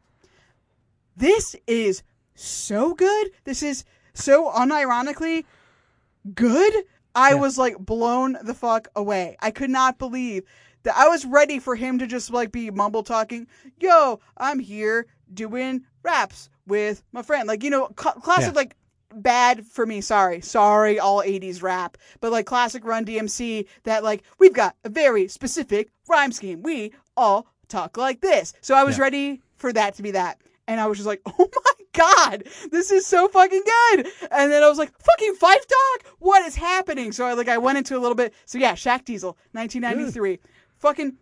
This is so good. This is so unironically good. I Yeah. was like blown the fuck away. I could not believe that I was ready for him to just like be mumble talking. Yo, I'm here doing raps with my friend. Like, you know, cl- classic Yeah. like bad for me, sorry. Sorry all 80s rap, but like classic Run DMC that like we've got a very specific rhyme scheme. We all talk like this. So I was Yeah. ready for that to be that. And I was just like, "Oh my god, this is so fucking good!" And then I was like, "Fucking Phife Dawg, what is happening?" So I like I went into a little bit. So yeah, Shaq Diesel, 1993, fucking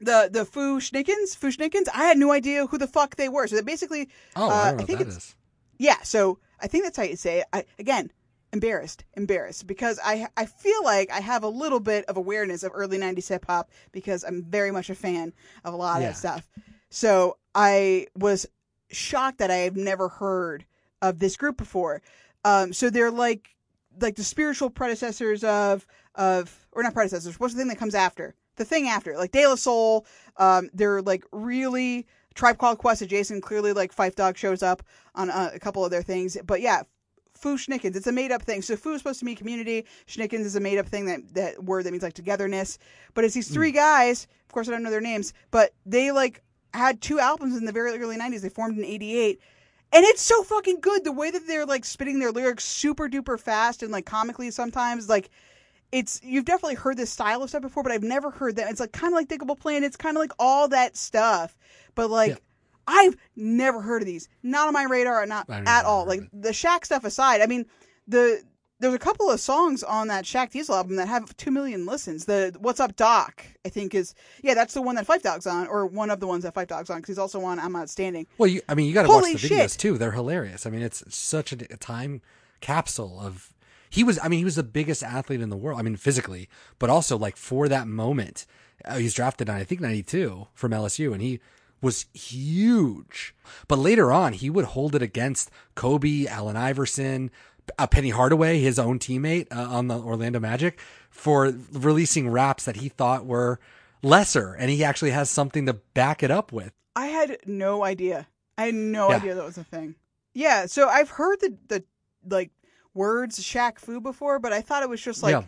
the the Fu-Schnickens. I had no idea who the fuck they were. So they basically, Oh, uh, I don't know think what that it's is. yeah. So I think that's how you say it. I, again, embarrassed, embarrassed because I I feel like I have a little bit of awareness of early '90s hip hop because I'm very much a fan of a lot Yeah. of that stuff. So I was shocked that I have never heard of this group before. Um, so they're like like the spiritual predecessors of of or not predecessors. What's the thing that comes after? The thing after, like De La Soul. Um, they're like really Tribe Called Quest adjacent. Clearly, like Phife Dawg shows up on uh, a couple of their things. But yeah, Fu-Schnickens. It's a made up thing. So Foo is supposed to mean community. Schnickens is a made up thing that that word that means like togetherness. But it's these three guys. Of course, I don't know their names, but they like had two albums in the very early '90s. They formed in '88. And it's so fucking good. The way that they're like spitting their lyrics super duper fast and like comically sometimes, like it's you've definitely heard this style of stuff before, but I've never heard that. It's like kind of like Diggable Plan. It's kind of like all that stuff, but like Yeah. I've never heard of these. Not on my radar, not at all. Like the Shaq stuff aside, I mean the there's a couple of songs on that Shaq Diesel album that have two million listens. The What's Up Doc, I think is yeah, that's the one that Phife Dawg's on, or one of the ones that Phife Dawg's on because he's also on I'm Outstanding. Well, you, I mean, you got to watch the shit. videos too. They're hilarious. I mean, it's such a, a time capsule of. He was. I mean, he was the biggest athlete in the world. I mean, physically, but also like for that moment, uh, he was drafted in I think '92 from LSU, and he was huge. But later on, he would hold it against Kobe, Allen Iverson, uh, Penny Hardaway, his own teammate uh, on the Orlando Magic, for releasing raps that he thought were lesser, and he actually has something to back it up with. I had no idea. I had no Yeah. idea that was a thing. Yeah, so I've heard the the like words Shaq Fu before, but I thought it was just like yeah,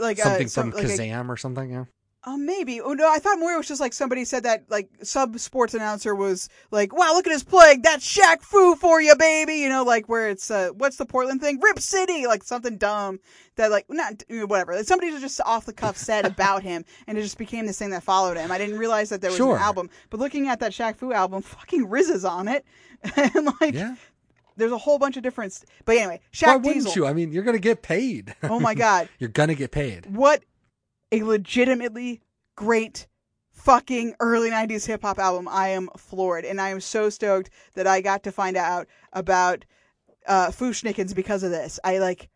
like something uh, some, from like a- Kazam or something. Yeah. Oh, maybe. Oh no, I thought more it was just like somebody said that like sub sports announcer was like, "Wow, look at his plague. That's Shaq Fu for you, baby." You know, like where it's uh, what's the Portland thing? Rip City, like something dumb that like not whatever. Somebody just off the cuff said about him, and it just became this thing that followed him. I didn't realize that there was Sure. an album, but looking at that Shaq Fu album, fucking Riz is on it, and like Yeah. There's a whole bunch of different. st- But anyway, Shaq Why wouldn't Diesel. you? I mean, you're gonna get paid. Oh my god. you're gonna get paid. what a legitimately great fucking early 90s hip hop album. I am floored and I am so stoked that I got to find out about uh Fu-Schnickens because of this. I like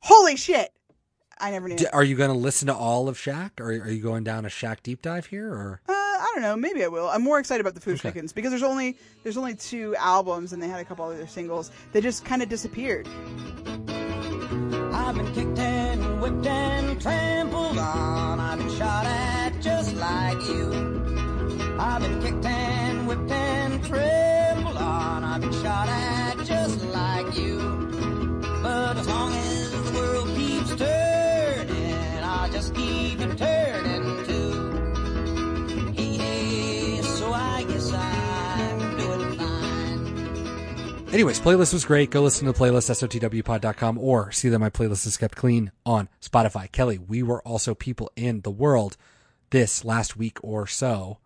holy shit. I never knew. D- Are you gonna listen to all of Shaq, or are you going down a Shaq deep dive here? Or uh, I don't know. Maybe I will. I'm more excited about the Food Okay. Schnickens because there's only there's only two albums and they had a couple other singles. They just kind of disappeared. I've been kicked and whipped and trampled on. I've been shot at just like you. I've been kicked and whipped and trampled on. I've been shot at just like you. But as long as Anyways, playlist was great. Go listen to the playlist, sotwpod.com, or see that my playlist is kept clean on Spotify. Kelly, we were also people in the world this last week or so.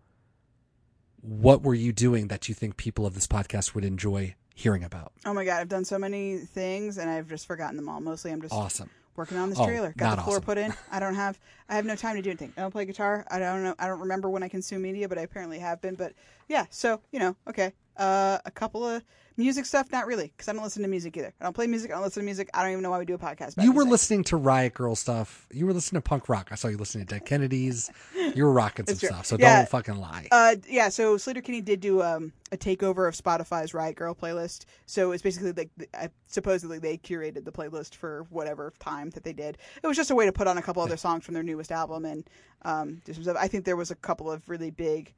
What were you doing that you think people of this podcast would enjoy hearing about? Oh my god, I've done so many things and I've just forgotten them all. Mostly, I'm just Awesome. working on this Oh, trailer. Got not the floor awesome. put in. I don't have I have no time to do anything. I don't play guitar. I don't know. I don't remember when I consume media, but I apparently have been. But yeah, so you know, okay. Uh, a couple of music stuff, not really, because I don't listen to music either. I don't play music. I don't listen to music. I don't even know why we do a podcast. You were music. listening to Riot Grrrl stuff. You were listening to punk rock. I saw you listening to Dead Kennedys. You were rocking some true. stuff. So Yeah. don't fucking lie. Uh, yeah. So Sleater-Kinney did do um, a takeover of Spotify's Riot Grrrl playlist. So it's basically like I, supposedly they curated the playlist for whatever time that they did. It was just a way to put on a couple other songs from their newest album and um, do some stuff. I think there was a couple of really big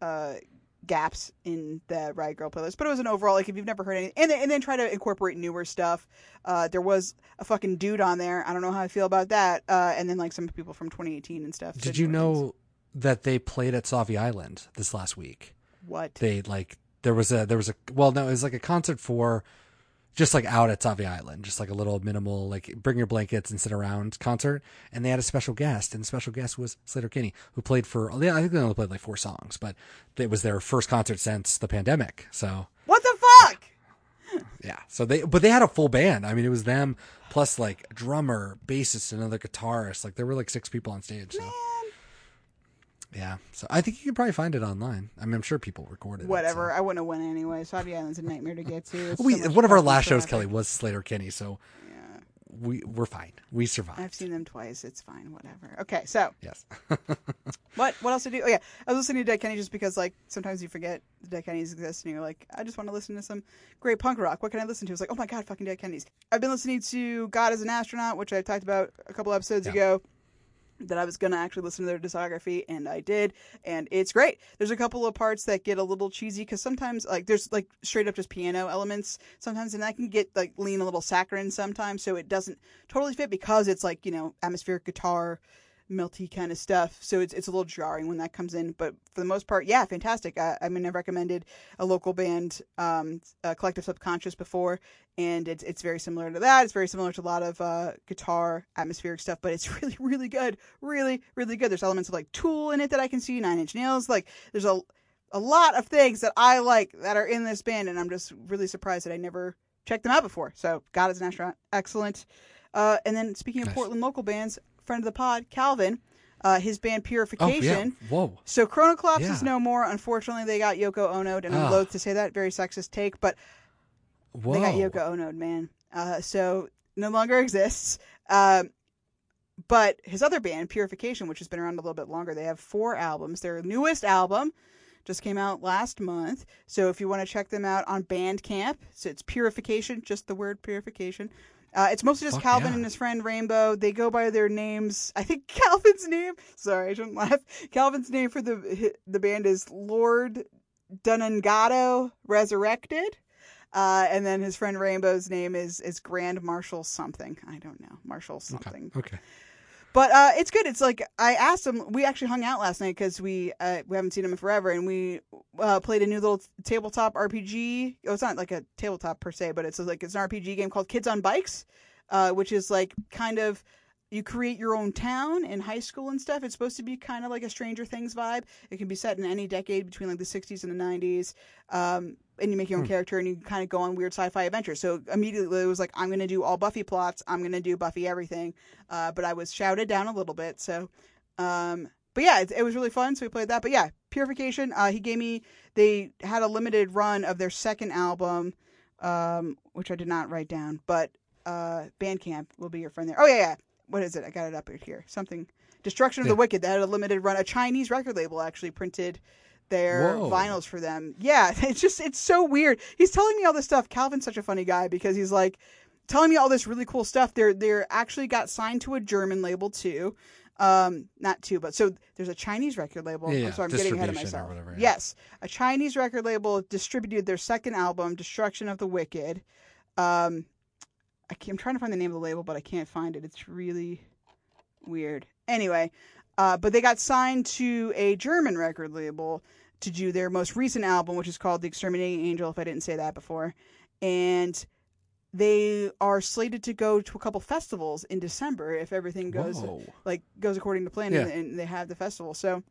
uh, gaps in the Riot Grrrl playlist, but it was an overall like if you've never heard any, and then, and then try to incorporate newer stuff. Uh, there was a fucking dude on there. I don't know how I feel about that. Uh, and then like some people from 2018 and stuff. Did you more things. know that they played at Sauvie Island this last week? what? They like there was a there was a well no it was like a concert for just like out at Sauvie Island, just like a little minimal like bring your blankets and sit around concert, and they had a special guest, and the special guest was Sleater-Kinney, who played for I think they only played like four songs, but it was their first concert since the pandemic, so What the fuck? yeah, so they but they had a full band. I mean, it was them plus like drummer, bassist, and another guitarist. Like there were like six people on stage. So. Yeah, so I think you can probably find it online. I mean, I'm sure people recorded Whatever. it. I wouldn't have went anyway. Sauvie Island's a nightmare to get to. It's. We so one of our last shows. Kelly, was Sleater-Kinney. so Yeah. we we're fine. We survived. I've seen them twice. It's fine. Whatever. Okay. So Yes. what? What else to do? Oh yeah, I was listening to Dead Kenny just because like sometimes you forget the Dead Kennedys exist and you're like, I just want to listen to some great punk rock. What can I listen to? It's like, oh my god, fucking Dead Kennedys. I've been listening to God Is an Astronaut, which I talked about a couple episodes Yeah. ago. That I was gonna actually listen to their discography, and I did, and it's great. There's a couple of parts that get a little cheesy because sometimes, like, there's like straight up just piano elements sometimes, and that can get like lean a little saccharine sometimes, so it doesn't totally fit because it's like you know atmospheric guitar, melty kind of stuff. So it's it's a little jarring when that comes in, but for the most part, yeah, fantastic. I, I mean, I've recommended a local band, um, uh, Collective Subconscious before, and it's it's very similar to that. It's very similar to a lot of uh, guitar atmospheric stuff, but it's really really good, really really good. There's elements of like Tool in it that I can see, Nine Inch Nails. Like there's a a lot of things that I like that are in this band, and I'm just really surprised that I never checked them out before. So God is an astronaut, excellent. Uh, and then speaking of Nice. Portland local bands, friend of the pod, Calvin, uh, his band Oh Purification. yeah. Whoa. So Chronoclops Yeah. is no more. Unfortunately, they got Yoko Ono, and I'm Ah. loath to say that, very sexist take, but Whoa. they got Yoko Ono, man. Uh, so no longer exists. Um, but his other band, Purification, which has been around a little bit longer, they have four albums. Their newest album just came out last month. So if you want to check them out on Bandcamp, so it's Purification, just the word Purification. Uh, it's mostly just Fuck Calvin yeah. and his friend Rainbow. They go by their names. I think Calvin's name. Sorry, I shouldn't laugh. Calvin's name for the the band is Lord Dunangato Resurrected. Uh, and then his friend Rainbow's name is is Grand Marshal something. I don't know, Marshal something. Okay. But uh, it's good. It's like I asked him. We actually hung out last night because we uh, we haven't seen him in forever, and we uh, played a new little tabletop RPG. Oh, it's not like a tabletop per se, but it's like it's an RPG game called Kids on Bikes, uh, which is like kind of you create your own town in high school and stuff. It's supposed to be kind of like a Stranger Things vibe. It can be set in any decade between like the 60s and the 90s. Um, and you make your own character and you kind of go on weird sci-fi adventures. So immediately it was like, I'm going to do all Buffy plots. I'm going to do Buffy everything. Uh, but I was shouted down a little bit. So, um, but yeah, it, it was really fun. So we played that. But yeah, Purification. Uh, he gave me. They had a limited run of their second album, um, which I did not write down. But uh, Bandcamp will be your friend there. Oh yeah, yeah. What is it? I got it up here. Something. Destruction of the Wicked. They had a limited run. A Chinese record label actually printed their Whoa. vinyls for them. Yeah, it's just it's so weird. He's telling me all this stuff. Calvin's such a funny guy because he's like telling me all this really cool stuff. They're they're actually got signed to a German label too. Um, not two, but so there's a Chinese record label. Yeah, I'm sorry, I'm getting ahead of myself. whatever, yeah. Yes, a Chinese record label distributed their second album, Destruction of the Wicked. Um, I I'm trying to find the name of the label, but I can't find it. It's really weird. Anyway, uh, but they got signed to a German record label to do their most recent album, which is called The Exterminating Angel, if I didn't say that before. and they are slated to go to a couple festivals in December if everything goes Whoa. like goes according to plan Yeah. and, and they have the festival. So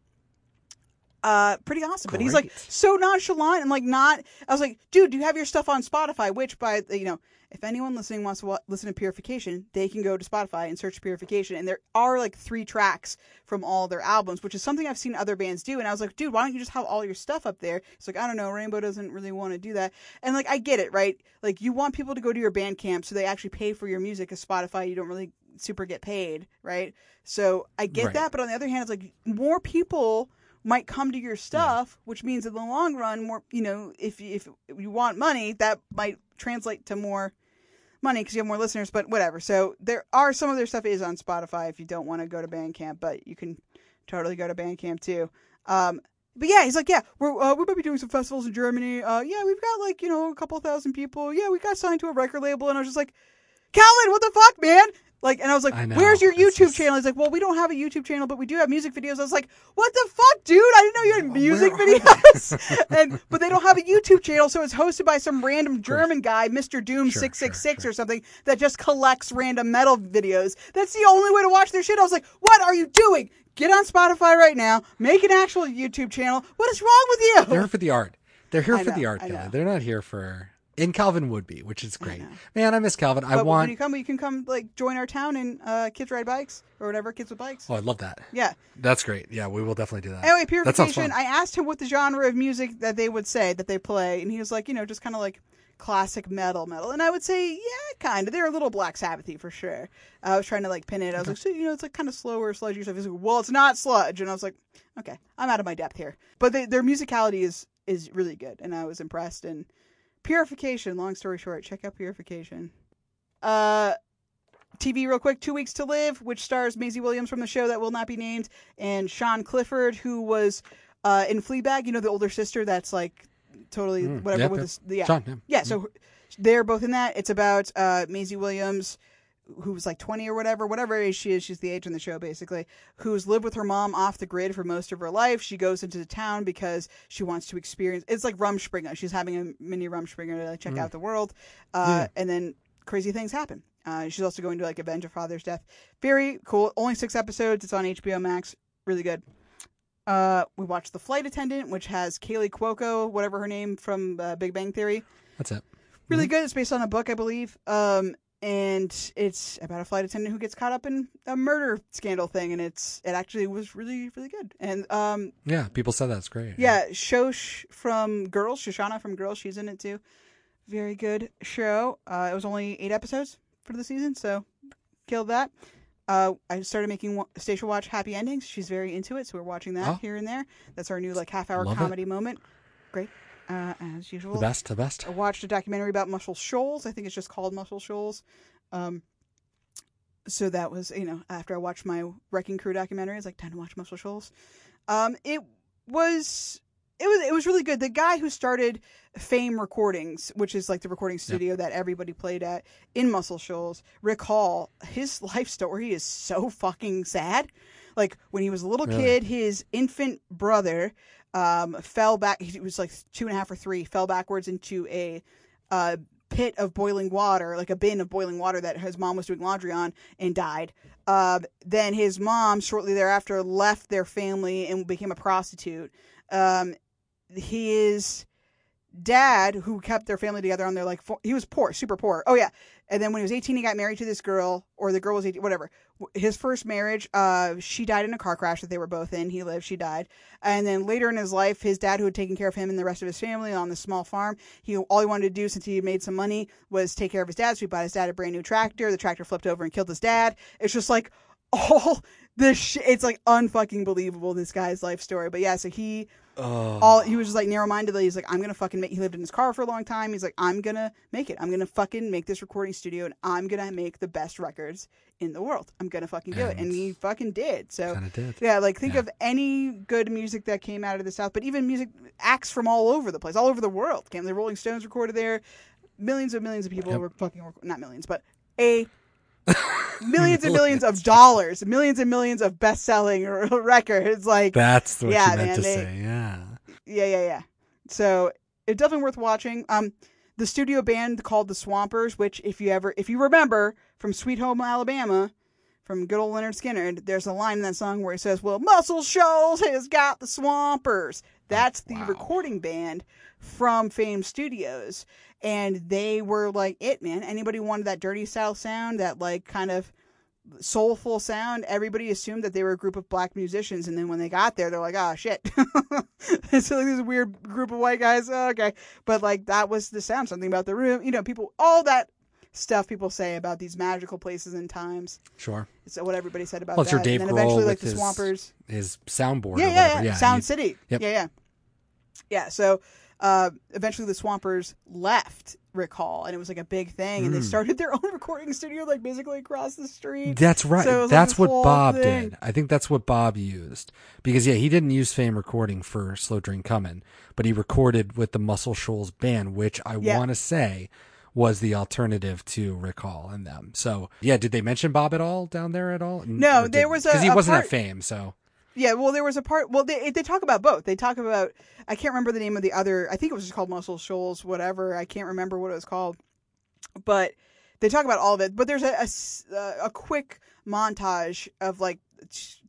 uh pretty awesome. But he's like Great. so nonchalant and like not I was like, dude, do you have your stuff on Spotify? Which by you know, if anyone listening wants to wa- listen to Purification, they can go to Spotify and search Purification and there are like three tracks from all their albums, which is something I've seen other bands do and I was like, dude, why don't you just have all your stuff up there? It's like, I don't know, Rainbow doesn't really want to do that. And like I get it, right? Like you want people to go to your Bandcamp so they actually pay for your music cuz Spotify you don't really super get paid, right? So I get Right. that, but on the other hand, it's like more people might come to your stuff, which means in the long run, more you know, if you- if you want money, that might translate to more money because you have more listeners. But whatever. So there are some of their stuff is on Spotify if you don't want to go to Bandcamp, but you can totally go to Bandcamp too. Um, but yeah, he's like, yeah, we're uh, we might be doing some festivals in Germany. Uh, yeah, we've got like you know a couple thousand people. Yeah, we got signed to a record label, and I was just like, Calvin, what the fuck, man? Like, and I was like, I. "Where's your YouTube just- channel?" He's like, "Well, we don't have a YouTube channel, but we do have music videos." I was like, "What the fuck, dude? I didn't know you had music are videos." and but they don't have a YouTube channel, so it's hosted by some random German guy, Mr. Doom six six six or something, that just collects random metal videos. That's the only way to watch their shit. I was like, "What are you doing? Get on Spotify right now. Make an actual YouTube channel. What is wrong with you?" They're here for the art. They're here for the art, They're not here for. And Calvin would be, which is great. know. Man, I miss Calvin. I But when want. you come, you can come like join our town and uh, kids ride bikes or whatever. Kids with bikes. Oh, I love that. Yeah. That's great. Yeah, we will definitely do that. Anyway, That sounds Purification. fun. I asked him what the genre of music that they would say that they play, and he was like, you know, just kind of like classic metal, metal. And I would say, yeah, kind of. They're a little Black Sabbathy for sure. I was trying to like pin it. I was like, so you know, it's like kind of slower, sludgy stuff. He's like, well, it's not sludge, and I was like, okay, I'm out of my depth here. But they, their musicality is is really good, and I was impressed. And Purification. Long story short, check out Purification. Uh. TV real quick, Two Weeks to Live, which stars Maisie Williams from the show that will not be named, and Sian Clifford, who was uh, in Fleabag, you know, the older sister that's like totally Mm, whatever yep, with yep. this. Yeah. Sian, yeah. Yeah, so they're both in that. It's about uh, Maisie Williams, who's like 20 or whatever, whatever age she is. She's the age in the show, basically, who's lived with her mom off the grid for most of her life. She goes into the town because she wants to experience it's like Rumspringa. She's having a mini Rumspringa to like, check out the world. Uh, And then crazy things happen. Uh, she's also going to like avenge her father's death. Very cool. Only six episodes. It's on HBO Max. Really good. Uh, we watched The Flight Attendant, which has Kaley Cuoco, whatever her name from uh, Big Bang Theory That's it. really good. It's based on a book, I believe. Um, and it's about a flight attendant who gets caught up in a murder scandal thing, and it's it actually was really really good. And um, Yeah, people said that's great. yeah, Shosh from Girls, Shoshana from Girls, she's in it too. Very good show. Uh, it was only eight episodes for the season, so killed that. Uh, I started making Station Watch happy endings. She's very into it, so we're watching that Oh. here and there. That's our new like half hour Love it. comedy moment. Great, uh, as usual. The best, the best. I watched a documentary about Muscle Shoals. I think it's just called Muscle Shoals. Um, so that was, you know, after I watched my Wrecking Crew documentary, it's like time to watch Muscle Shoals. Um, it was, it was, it was really good. The guy who started Fame Recordings, which is like the recording studio that everybody played at in Muscle Shoals, Rick Hall, his life story is so fucking sad. Like when he was a little Really? kid, his infant brother um, fell back. He was like two and a half or three. Fell backwards into a uh, pit of boiling water, like a bin of boiling water that his mom was doing laundry on, and died. Uh, then his mom, shortly thereafter, left their family and became a prostitute. Um, his dad, who kept their family together on their like, fo- he was poor, super poor. Oh yeah, and then when he was 18, he got married to this girl, or the girl was 18, whatever. His first marriage, uh, she died in a car crash that they were both in. He lived, she died. And then later in his life, his dad, who had taken care of him and the rest of his family on this small farm, he all he wanted to do since he made some money was take care of his dad. So he bought his dad a brand new tractor. The tractor flipped over and killed his dad. It's just like all this shit. It's like unfucking believable. This guy's life story. But yeah, so he Oh, all he was just like narrow mindedly. He's like, I'm gonna fucking make. He lived in his car for a long time. He's like, I'm gonna make it. I'm gonna fucking make this recording studio, and I'm gonna make the best records in the world. I'm gonna fucking do it, and he fucking did. So did. yeah, like think Yeah. of any good music that came out of the South, but even music acts from all over the place, all over the world. Came the Rolling Stones recorded there. Millions and millions of people Yep. were fucking not millions, but a millions and millions of dollars, millions and millions of best selling records. Like That's what Yeah, you meant man, to they- say. Yeah. yeah, yeah, yeah. So it's definitely worth watching. Um, the studio band called the Swampers, which if you ever if you remember from Sweet Home Alabama, from good old Lynyrd Skynyrd, there's a line in that song where he says, "Well, Muscle Shoals has got the Swampers." That's the wow. recording band from Fame Studios, and they were like it, man. Anybody wanted that dirty South sound, that like kind of soulful sound, everybody assumed that they were a group of black musicians, and then when they got there, they're like, "Oh shit!" it's like this weird group of white guys. Oh, okay, but like that was the sound. Something about the room, you know, people, all that stuff people say about these magical places and times. Your It's what everybody said about well, that. your Dave and then eventually, like the his, Swampers. his soundboard. Yeah, or yeah, yeah. Sound City. Yep. Yeah, yeah, yeah. So uh, eventually, the Swampers left Rick Hall, and it was like a big thing, and they Mm. started their own recording studio, like basically across the street. That's right. So was like that's what Bob thing. did. I think that's what Bob used because yeah, he didn't use Fame recording for Slow Train Comin', but he recorded with the Muscle Shoals band, which I Yeah. want to say was the alternative to Rick Hall and them. So yeah, did they mention Bob at all down there at all? No, there was a- because he wasn't part- at Fame. So Yeah, well, there was a part. Well, they they talk about both. They talk about I can't remember the name of the other. I think it was just called Muscle Shoals, whatever. I can't remember what it was called, but they talk about all of it. But there's a a a quick montage of like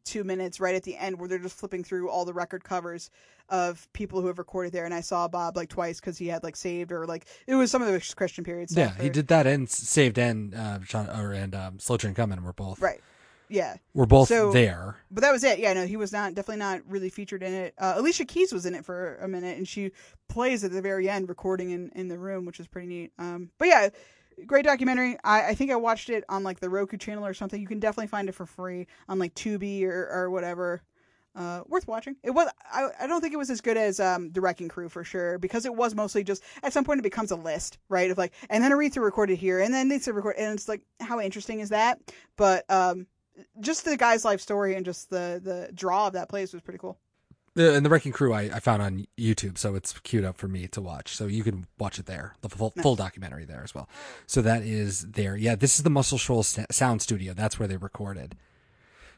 two minutes right at the end where they're just flipping through all the record covers of people who have recorded there. And I saw Bob like twice because he had like saved or like it was some of the Christian period yeah, stuff. he or- did that and Saved and uh, Sean, or and um, Slow Train Comin' were both right. Yeah. were both So- there. But that was it. Yeah, no, he was not definitely not really featured in it. Uh, Alicia Keys was in it for a minute, and she plays at the very end, recording in, in the room, which is pretty neat. Um, but yeah, great documentary. I, I think I watched it on like the Roku channel or something. You can definitely find it for free on like Tubi or, or whatever. Uh, worth watching. It was. I, I don't think it was as good as um, the Wrecking Crew for sure because it was mostly just at some point it becomes a list, right? Of like, and then Aretha recorded here, and then Lisa recorded, and it's like, how interesting is that? But um, just the guy's life story and just the the draw of that place was pretty cool. The, and the Wrecking Crew I, I found on YouTube, so it's queued up for me to watch. So you can watch it there, the full, full documentary there as well. So that is there. Yeah, this is the Muscle Shoals Sound Studio. That's where they recorded.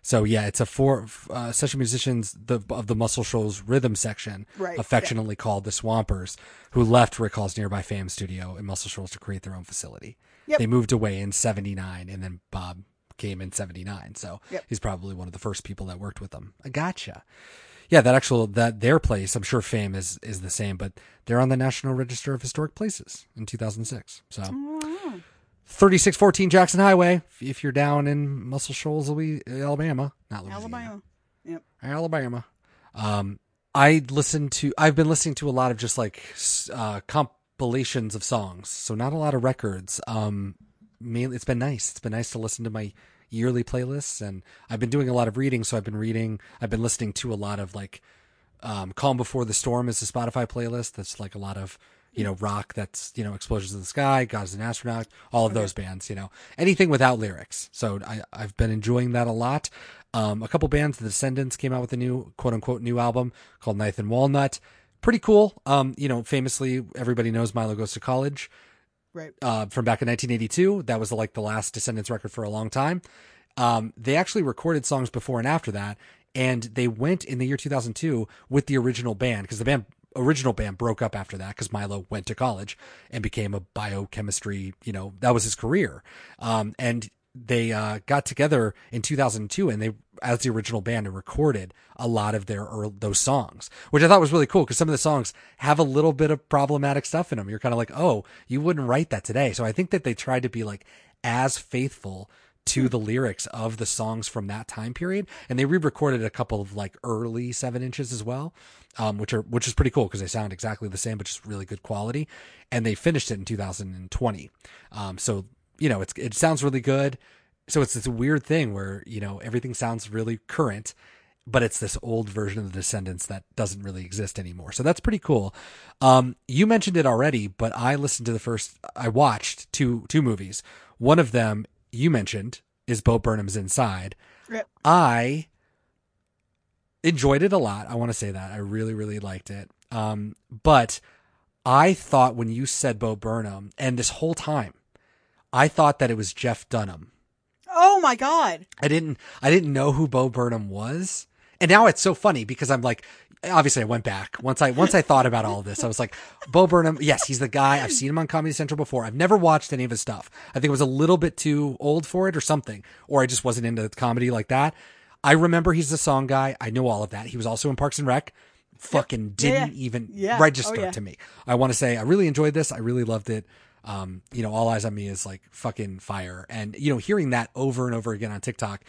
So yeah, it's a four uh, session musicians the, of the Muscle Shoals rhythm section, Right, affectionately called the Swampers, who left Rick Hall's nearby Fame studio in Muscle Shoals to create their own facility. Yep. They moved away in '79, and then Bob came in '79. So Yep. he's probably one of the first people that worked with them. I gotcha. Yeah, that actual that their place, I'm sure Fame is is the same, but they're on the National Register of Historic Places in 2006. So Oh. 3614 Jackson Highway. If- If you're down in Muscle Shoals, Alabama, not Louisiana, Alabama. Yep. Alabama. Um, I listen to. I've been listening to a lot of just like uh, compilations of songs, so not a lot of records. Um, mainly, it's been nice. It's been nice to listen to my yearly playlists, and I've been doing a lot of reading. So I've been reading. I've been listening to a lot of like um, "Calm Before the Storm" is a Spotify playlist. That's like a lot of you know rock. That's you know "Explosions in the Sky," "God is an Astronaut," all of those bands. You know anything without lyrics. So I, I've been enjoying that a lot. Um, a couple bands, The Descendents, came out with a new quote unquote new album called Ninth and Walnut. Pretty cool. Um, you know, famously, everybody knows Milo Goes to College Right. uh, from back in 1982. That was like the last Descendents record for a long time. Um, they actually recorded songs before and after that, and they went in the year 2002 with the original band because the band original band broke up after that because Milo went to college and became a biochemistry. You know that was his career, um, and they uh, got together in 2002 and they as the original band and recorded a lot of their earl those songs which i thought was really cool because some of the songs have a little bit of problematic stuff in them you're kind of like oh you wouldn't write that today. So i think that they tried to be like as faithful to the lyrics of the songs from that time period and they re-recorded a couple of like early seven inches as well um, which are which is pretty cool because they sound exactly the same but just really good quality and they finished it in 2020 um, so you know, it's it sounds really good. So it's this weird thing where you know everything sounds really current, but it's this old version of the Descendents that doesn't really exist anymore. So that's pretty cool. Um, you mentioned it already, but I listened to the first. I watched two two movies. One of them you mentioned is Bo Burnham's Inside. Yep. I enjoyed it a lot. I want to say that I really really liked it. Um, but I thought when you said Bo Burnham, and this whole time. I thought that it was Jeff Dunham. Oh my God. I didn't I didn't know who Bo Burnham was. And now it's so funny because I'm like, obviously I went back once I once I thought about all of this. I was like, Bo Burnham, yes, he's the guy. I've seen him on Comedy Central before. I've never watched any of his stuff. I think it was a little bit too old for it or something, or I just wasn't into comedy like that. I remember he's the song guy. I know all of that. He was also in Parks and Rec. Fucking didn't yeah. even Yeah. Oh, register Oh, yeah. to me. I want to say I really enjoyed this. I really loved it. Um, you know, all eyes on me is like fucking fire. And you know, hearing that over and over again on TikTok,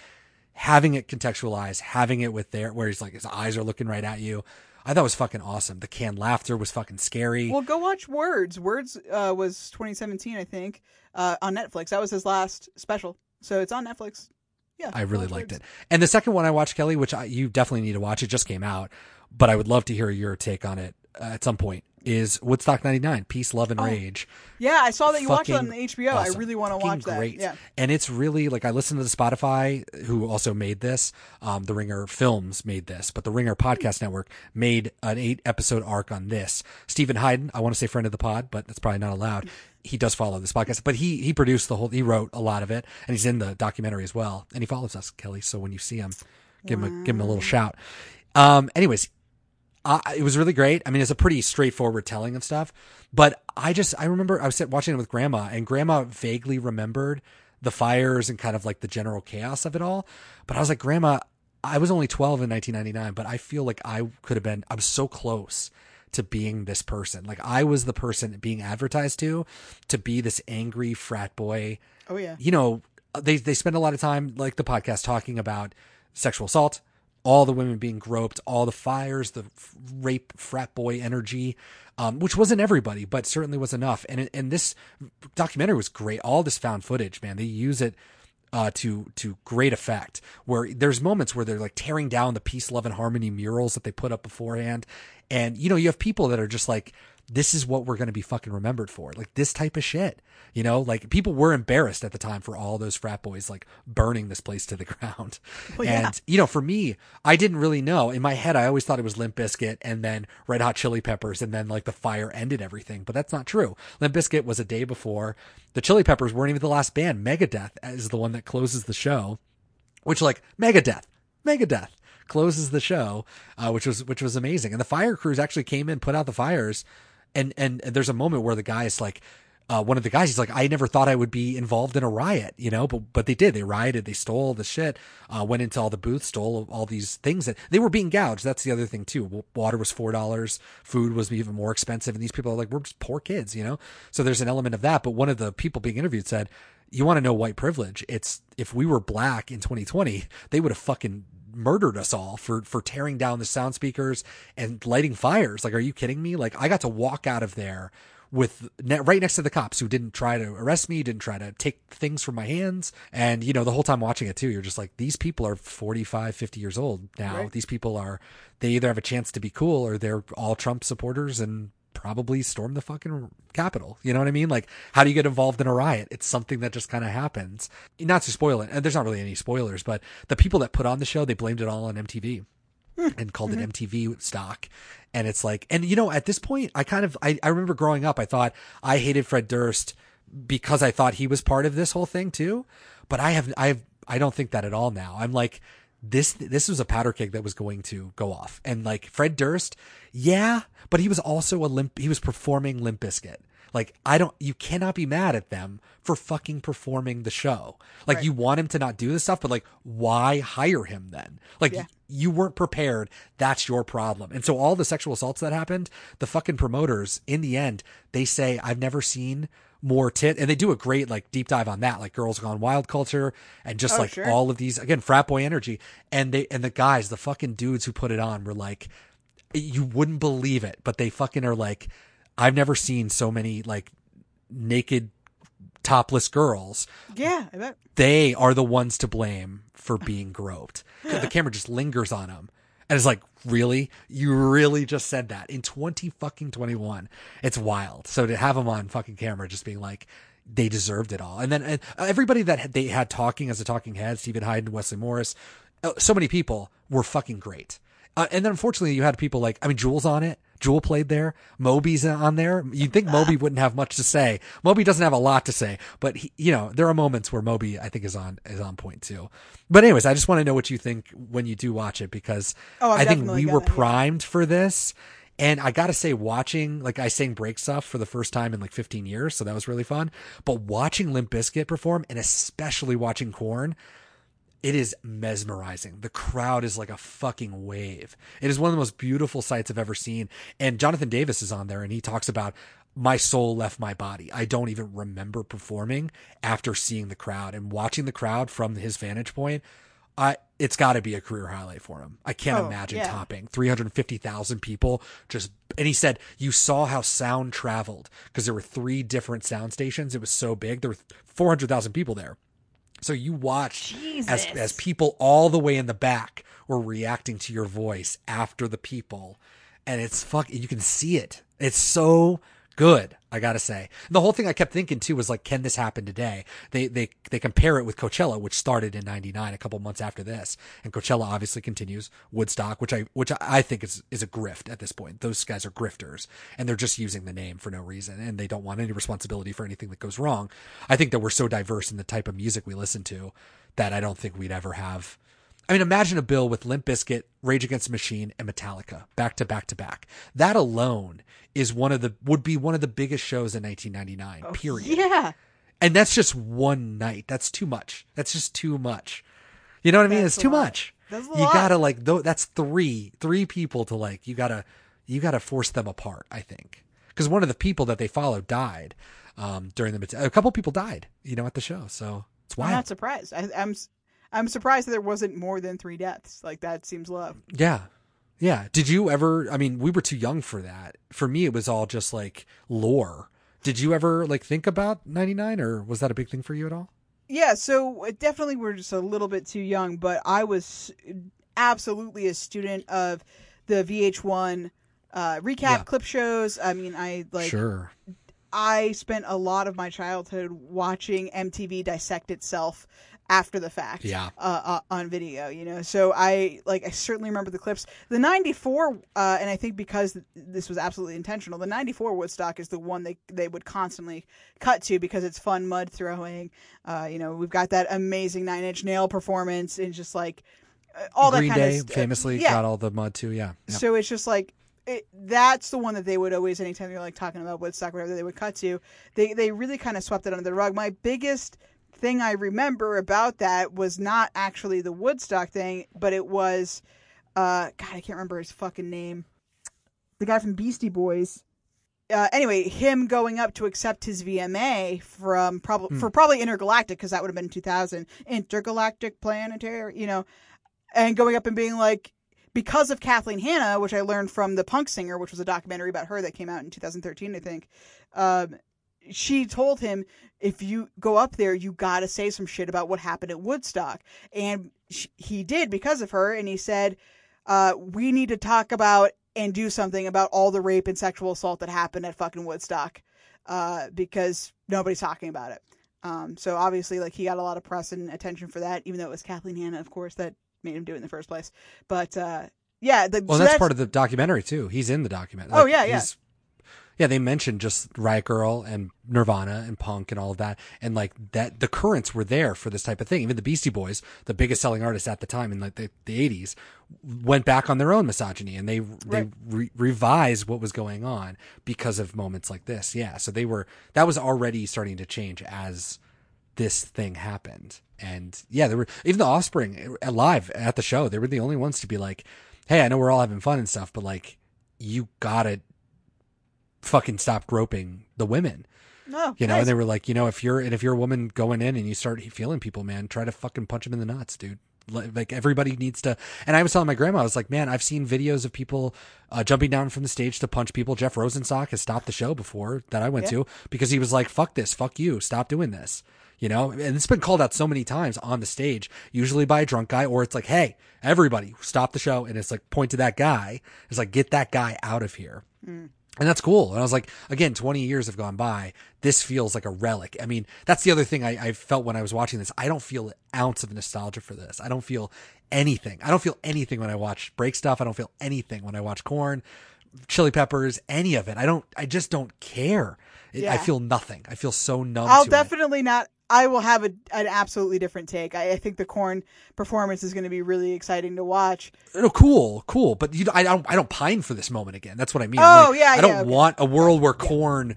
having it contextualized, having it with there where he's like his eyes are looking right at you. I thought was fucking awesome. The canned laughter was fucking scary. Well, go watch Words. Words uh, was 2017, I think, uh, on Netflix. That was his last special, so it's on Netflix. Yeah, I really liked Words. it. And the second one I watched, Kelly, which I, you definitely need to watch. It just came out, but I would love to hear your take on it uh, at some point. Is Woodstock '99 Peace, Love, and Rage? Yeah, I saw that you watched it on Fucking HBO. awesome. I really want to watch that. Great. Yeah. And it's really like I listened to the Spotify, who also made this. Um, the Ringer Films made this, but the Ringer Podcast Network made an eight episode arc on this. Steven Hyden, I want to say friend of the pod, but that's probably not allowed. He does follow this podcast, but he he produced the whole. He wrote a lot of it, and he's in the documentary as well. And he follows us, Kelly. So when you see him, give him a, give him a little shout. Um, anyways, uh, it was really great. I mean, it's a pretty straightforward telling of stuff, but I just I remember I was watching it with grandma, and grandma vaguely remembered the fires and kind of like the general chaos of it all. But I was like, grandma, I was only twelve in 1999, but I feel like I could have been. I was so close to being this person. Like I was the person being advertised to, to be this angry frat boy Oh yeah. you know, they they spend a lot of time, like the podcast, talking about sexual assault, all the women being groped, all the fires, the rape frat boy energy, um, which wasn't everybody, but certainly was enough. And and this documentary was great. All this found footage, man, they use it. Uh, to to great effect. Where there's moments where they're like tearing down the peace, love, and harmony murals that they put up beforehand, and you know you have people that are just like, this is what we're going to be fucking remembered for, like this type of shit. You know, like people were embarrassed at the time for all those frat boys like burning this place to the ground. Well, yeah. And you know, for me, I didn't really know. In my head, I always thought it was Limp Bizkit and then Red Hot Chili Peppers, and then like the fire ended everything. But that's not true. Limp Bizkit was a day before. The Chili Peppers weren't even the last band. Megadeth is the one that closes the show which like Megadeth, Megadeth closes the show, uh, which was which was amazing. And the fire crews actually came in, put out the fires, and and, there's a moment where the guy is like. Uh, one of the guys, he's like, I never thought I would be involved in a riot, you know, but but they did. They rioted, they stole the shit, uh, went into all the booths, stole all these things that they were being gouged. That's the other thing too. Water was four dollars, food was even more expensive, and these people are like, we're just poor kids, you know. So there's an element of that. But one of the people being interviewed said, you want to know white privilege? It's if we were black in 2020, they would have fucking murdered us all for for tearing down the sound speakers and lighting fires. Like, are you kidding me? Like, I got to walk out of there with ne- right next to the cops who didn't try to arrest me, didn't try to take things from my hands. And you know, the whole time watching it too, you're just like, these people are 45, 50 years old now. Right. These people are they either have a chance to be cool or they're all Trump supporters and probably storm the fucking capital. You know what I mean? Like, how do you get involved in a riot? It's something that just kind of happens. Not to spoil it, and there's not really any spoilers, but the people that put on the show, they blamed it all on MTV hmm. and called it mm-hmm. MTV stock. And it's like, and you know, at this point, I kind of, I, I remember growing up, I thought I hated Fred Durst because I thought he was part of this whole thing too. But I have, I have, I don't think that at all now. I'm like, this, this was a powder keg that was going to go off. And like Fred Durst, yeah, but he was also a limp, he was performing Limp Bizkit. Like, I don't, you cannot be mad at them for fucking performing the show. Like, Right. you want him to not do this stuff, but like, why hire him then? Like, Yeah. you weren't prepared. That's your problem. And so all the sexual assaults that happened, the fucking promoters, in the end, they say, I've never seen more tit. And they do a great like deep dive on that, like Girls Gone Wild culture and just Oh, like sure. all of these, again, frat boy energy. And they, and the guys, the fucking dudes who put it on were like, you wouldn't believe it, but they fucking are like, I've never seen so many like naked topless girls Yeah, I bet. they are the ones to blame for being groped. the camera just lingers on them. And it's like, really? You really just said that in 20 fucking 21. It's wild. So to have them on fucking camera just being like, they deserved it all. And then and everybody that they had talking as a talking head, Stephen Hyde and Wesley Morris, uh, so many people were fucking great. Uh, and then unfortunately you had people like, I mean, Jewel's on it. Jewel played there. Moby's on there. You'd think Moby wouldn't have much to say. Moby doesn't have a lot to say, but he, you know, there are moments where Moby, I think, is on is on point too. But anyways, I just want to know what you think when you do watch it because Oh, I'm think we were gonna, primed for this. And I gotta say, watching like I sang break stuff for the first time in like 15 years, so that was really fun. But watching Limp Bizkit perform, and especially watching Korn, it is mesmerizing. The crowd is like a fucking wave. It is one of the most beautiful sights I've ever seen. And Jonathan Davis is on there and he talks about my soul left my body. I don't even remember performing after seeing the crowd and watching the crowd from his vantage point. I it's got to be a career highlight for him. I can't Oh, imagine yeah. topping 350,000 people just and he said you saw how sound traveled because there were three different sound stations. It was so big. There were 400,000 people there. So you watched as as people all the way in the back were reacting to your voice after the people, and it's fuck. You can see it. It's so good. I gotta say, the whole thing I kept thinking too was like, can this happen today? They they they compare it with Coachella, which started in '99, a couple months after this, and Coachella obviously continues. Woodstock, which I which I think is is a grift at this point. Those guys are grifters, and they're just using the name for no reason, and they don't want any responsibility for anything that goes wrong. I think that we're so diverse in the type of music we listen to that I don't think we'd ever have. I mean, imagine a bill with Limp Bizkit, Rage Against the Machine, and Metallica back to back to back. That alone is one of the would be one of the biggest shows in 1999. period. Yeah. And that's just one night. That's too much. That's just too much. You know what I mean? It's too lot. much. That's a you lot. gotta like though. That's three three people to like. You gotta you gotta force them apart. I think because one of the people that they followed died um, during the a couple people died. You know at the show. So it's wild. I'm not surprised. I, I'm s- I'm surprised that there wasn't more than three deaths. Like that seems low. Yeah. Yeah. Did you ever I mean, we were too young for that. For me it was all just like lore. Did you ever like think about 99 or was that a big thing for you at all? Yeah, so definitely we're just a little bit too young, but I was absolutely a student of the VH1 uh, recap Yeah. clip shows. I mean, I like sure. I spent a lot of my childhood watching MTV dissect itself after the fact Yeah. uh, uh, on video you know so i like i certainly remember the clips the 94 uh, and i think because this was absolutely intentional the 94 woodstock is the one they they would constantly cut to because it's fun mud throwing uh, you know we've got that amazing nine inch nail performance and just like uh, all Green that kind Day of st- famously yeah, got all the mud too, yeah. so it's just like it, that's the one that they would always, anytime you're like talking about Woodstock, whatever they would cut to, they they really kind of swept it under the rug. My biggest thing I remember about that was not actually the Woodstock thing, but it was, uh, God, I can't remember his fucking name. The guy from Beastie Boys. Uh, anyway, him going up to accept his VMA from probably for probably Intergalactic because that would have been 2000 Intergalactic Planetary, you know, and going up and being like, because of Kathleen Hanna, which I learned from the Punk Singer, which was a documentary about her that came out in 2013, I think. Um, she told him, if you go up there, you got to say some shit about what happened at Woodstock, and sh- he did because of her. And he said, uh, "We need to talk about and do something about all the rape and sexual assault that happened at fucking Woodstock, uh, because nobody's talking about it." Um, so obviously, like he got a lot of press and attention for that, even though it was Kathleen Hanna, of course, that made him do it in the first place. But uh, yeah, the, Well, so that's, part of the documentary too. He's in the documentary. Oh, yeah, yeah. he's- Yeah, they mentioned just Riot Grrrl and Nirvana and punk and all of that, and like that the currents were there for this type of thing. Even the Beastie Boys, the biggest selling artists at the time in like the, the 80s, went back on their own misogyny and they Right. they re- revised what was going on because of moments like this. Yeah, so they were that was already starting to change as this thing happened. And yeah, there were even the Offspring uh, live at the show. They were the only ones to be like, "Hey, I know we're all having fun and stuff, but like, you gotta fucking stop groping the women." no, You know, nice. and they were like, you know, if you're and if you're a woman going in and you start feeling people, man, try to fucking punch them in the nuts, dude. Like everybody needs to. And I was telling my grandma, I was like, man, I've seen videos of people uh, jumping down from the stage to punch people. Jeff Rosenstock has stopped the show before that I went Yeah. to because he was like, fuck this, fuck you, stop doing this. You know, and it's been called out so many times on the stage, usually by a drunk guy, or it's like, hey, everybody, stop the show, and it's like point to that guy. It's like get that guy out of here. And that's cool. And I was like, again, 20 years have gone by. This feels like a relic. I mean, that's the other thing I, I felt when I was watching this. I don't feel an ounce of nostalgia for this. I don't feel anything. I don't feel anything when I watch break stuff. I don't feel anything when I watch Korn. Chili Peppers, any of it. I don't. I just don't care. It, I feel nothing. I feel so numb. I'll to it. definitely not. I will have a, an absolutely different take. I, I think the Korn performance is going to be really exciting to watch. No, cool, cool. But you, I don't, I don't pine for this moment again. That's what I mean. Oh, Like, yeah, I don't yeah, okay. want a world where Korn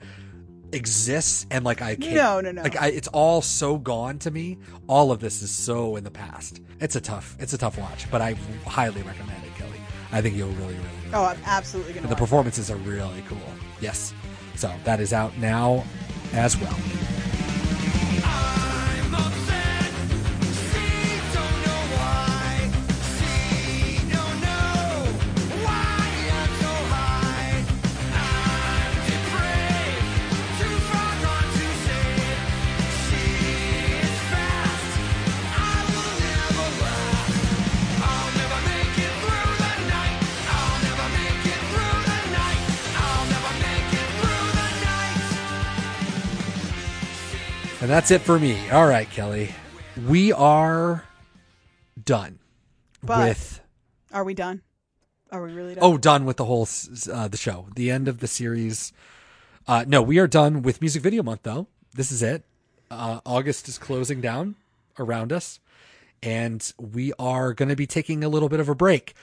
exists and like I can't. No, no, no. Like I, it's all so gone to me. All of this is so in the past. It's a tough, it's a tough watch, but I highly recommend it, Kelly. I think you'll really, really. really Oh, I'm absolutely going to. the performances are really cool. Yes. So that is out now as well. I'm And that's it for me. All right, Kelly. We are done But- with Are we done? Are we really done? Oh, done with the whole uh, the show, the end of the series. Uh, no, we are done with music video month though. This is it. Uh, August is closing down around us, and we are going to be taking a little bit of a break.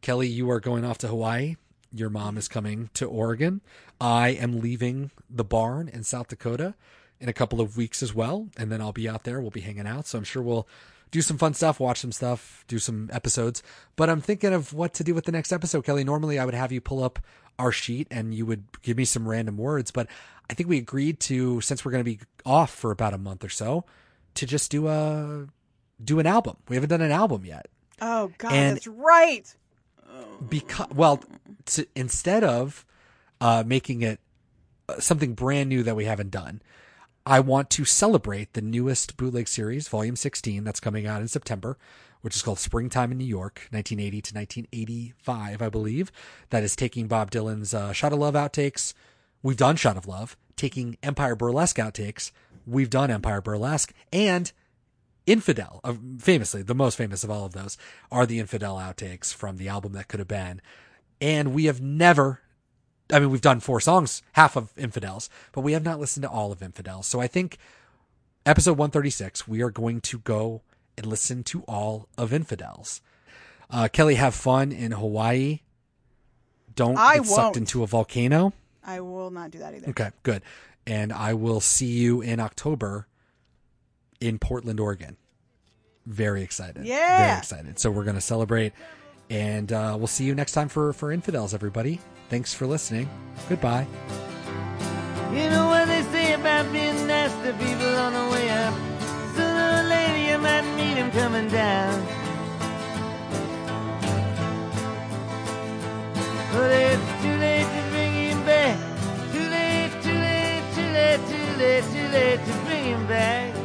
Kelly, you are going off to Hawaii. Your mom is coming to Oregon. I am leaving the barn in South Dakota in a couple of weeks as well, and then I'll be out there. We'll be hanging out, so I'm sure we'll do some fun stuff, watch some stuff, do some episodes. But I'm thinking of what to do with the next episode, Kelly. Normally, I would have you pull up our sheet and you would give me some random words, but I think we agreed to since we're going to be off for about a month or so to just do a do an album. We haven't done an album yet Oh God, and- that's right. because well to, instead of uh, making it uh, something brand new that we haven't done i want to celebrate the newest bootleg series volume 16 that's coming out in september which is called springtime in new york 1980 to 1985 i believe. That is taking bob dylan's uh, shot of love outtakes. We've done shot of love. Taking empire burlesque outtakes. We've done empire burlesque. And Infidel, famously, the most famous of all of those, are the Infidel outtakes from the album that could have been. And we have never, I mean, we've done four songs, half of Infidels, but we have not listened to all of Infidels. So I think episode 136, we are going to go and listen to all of Infidels. Uh, Kelly, have fun in Hawaii. Don't I get sucked won't. into a volcano. I will not do that either. Okay, good. And I will see you in October in Portland, Oregon. Very excited. Yeah. Very excited. So we're going to celebrate and uh, we'll see you next time for, for Infidels, everybody. Thanks for listening. Goodbye. You know what they say about being to people on the way up. Sooner or later you might meet him coming down. But it's too late to bring him back. Too late, too late, too late, too late, too late to bring him back.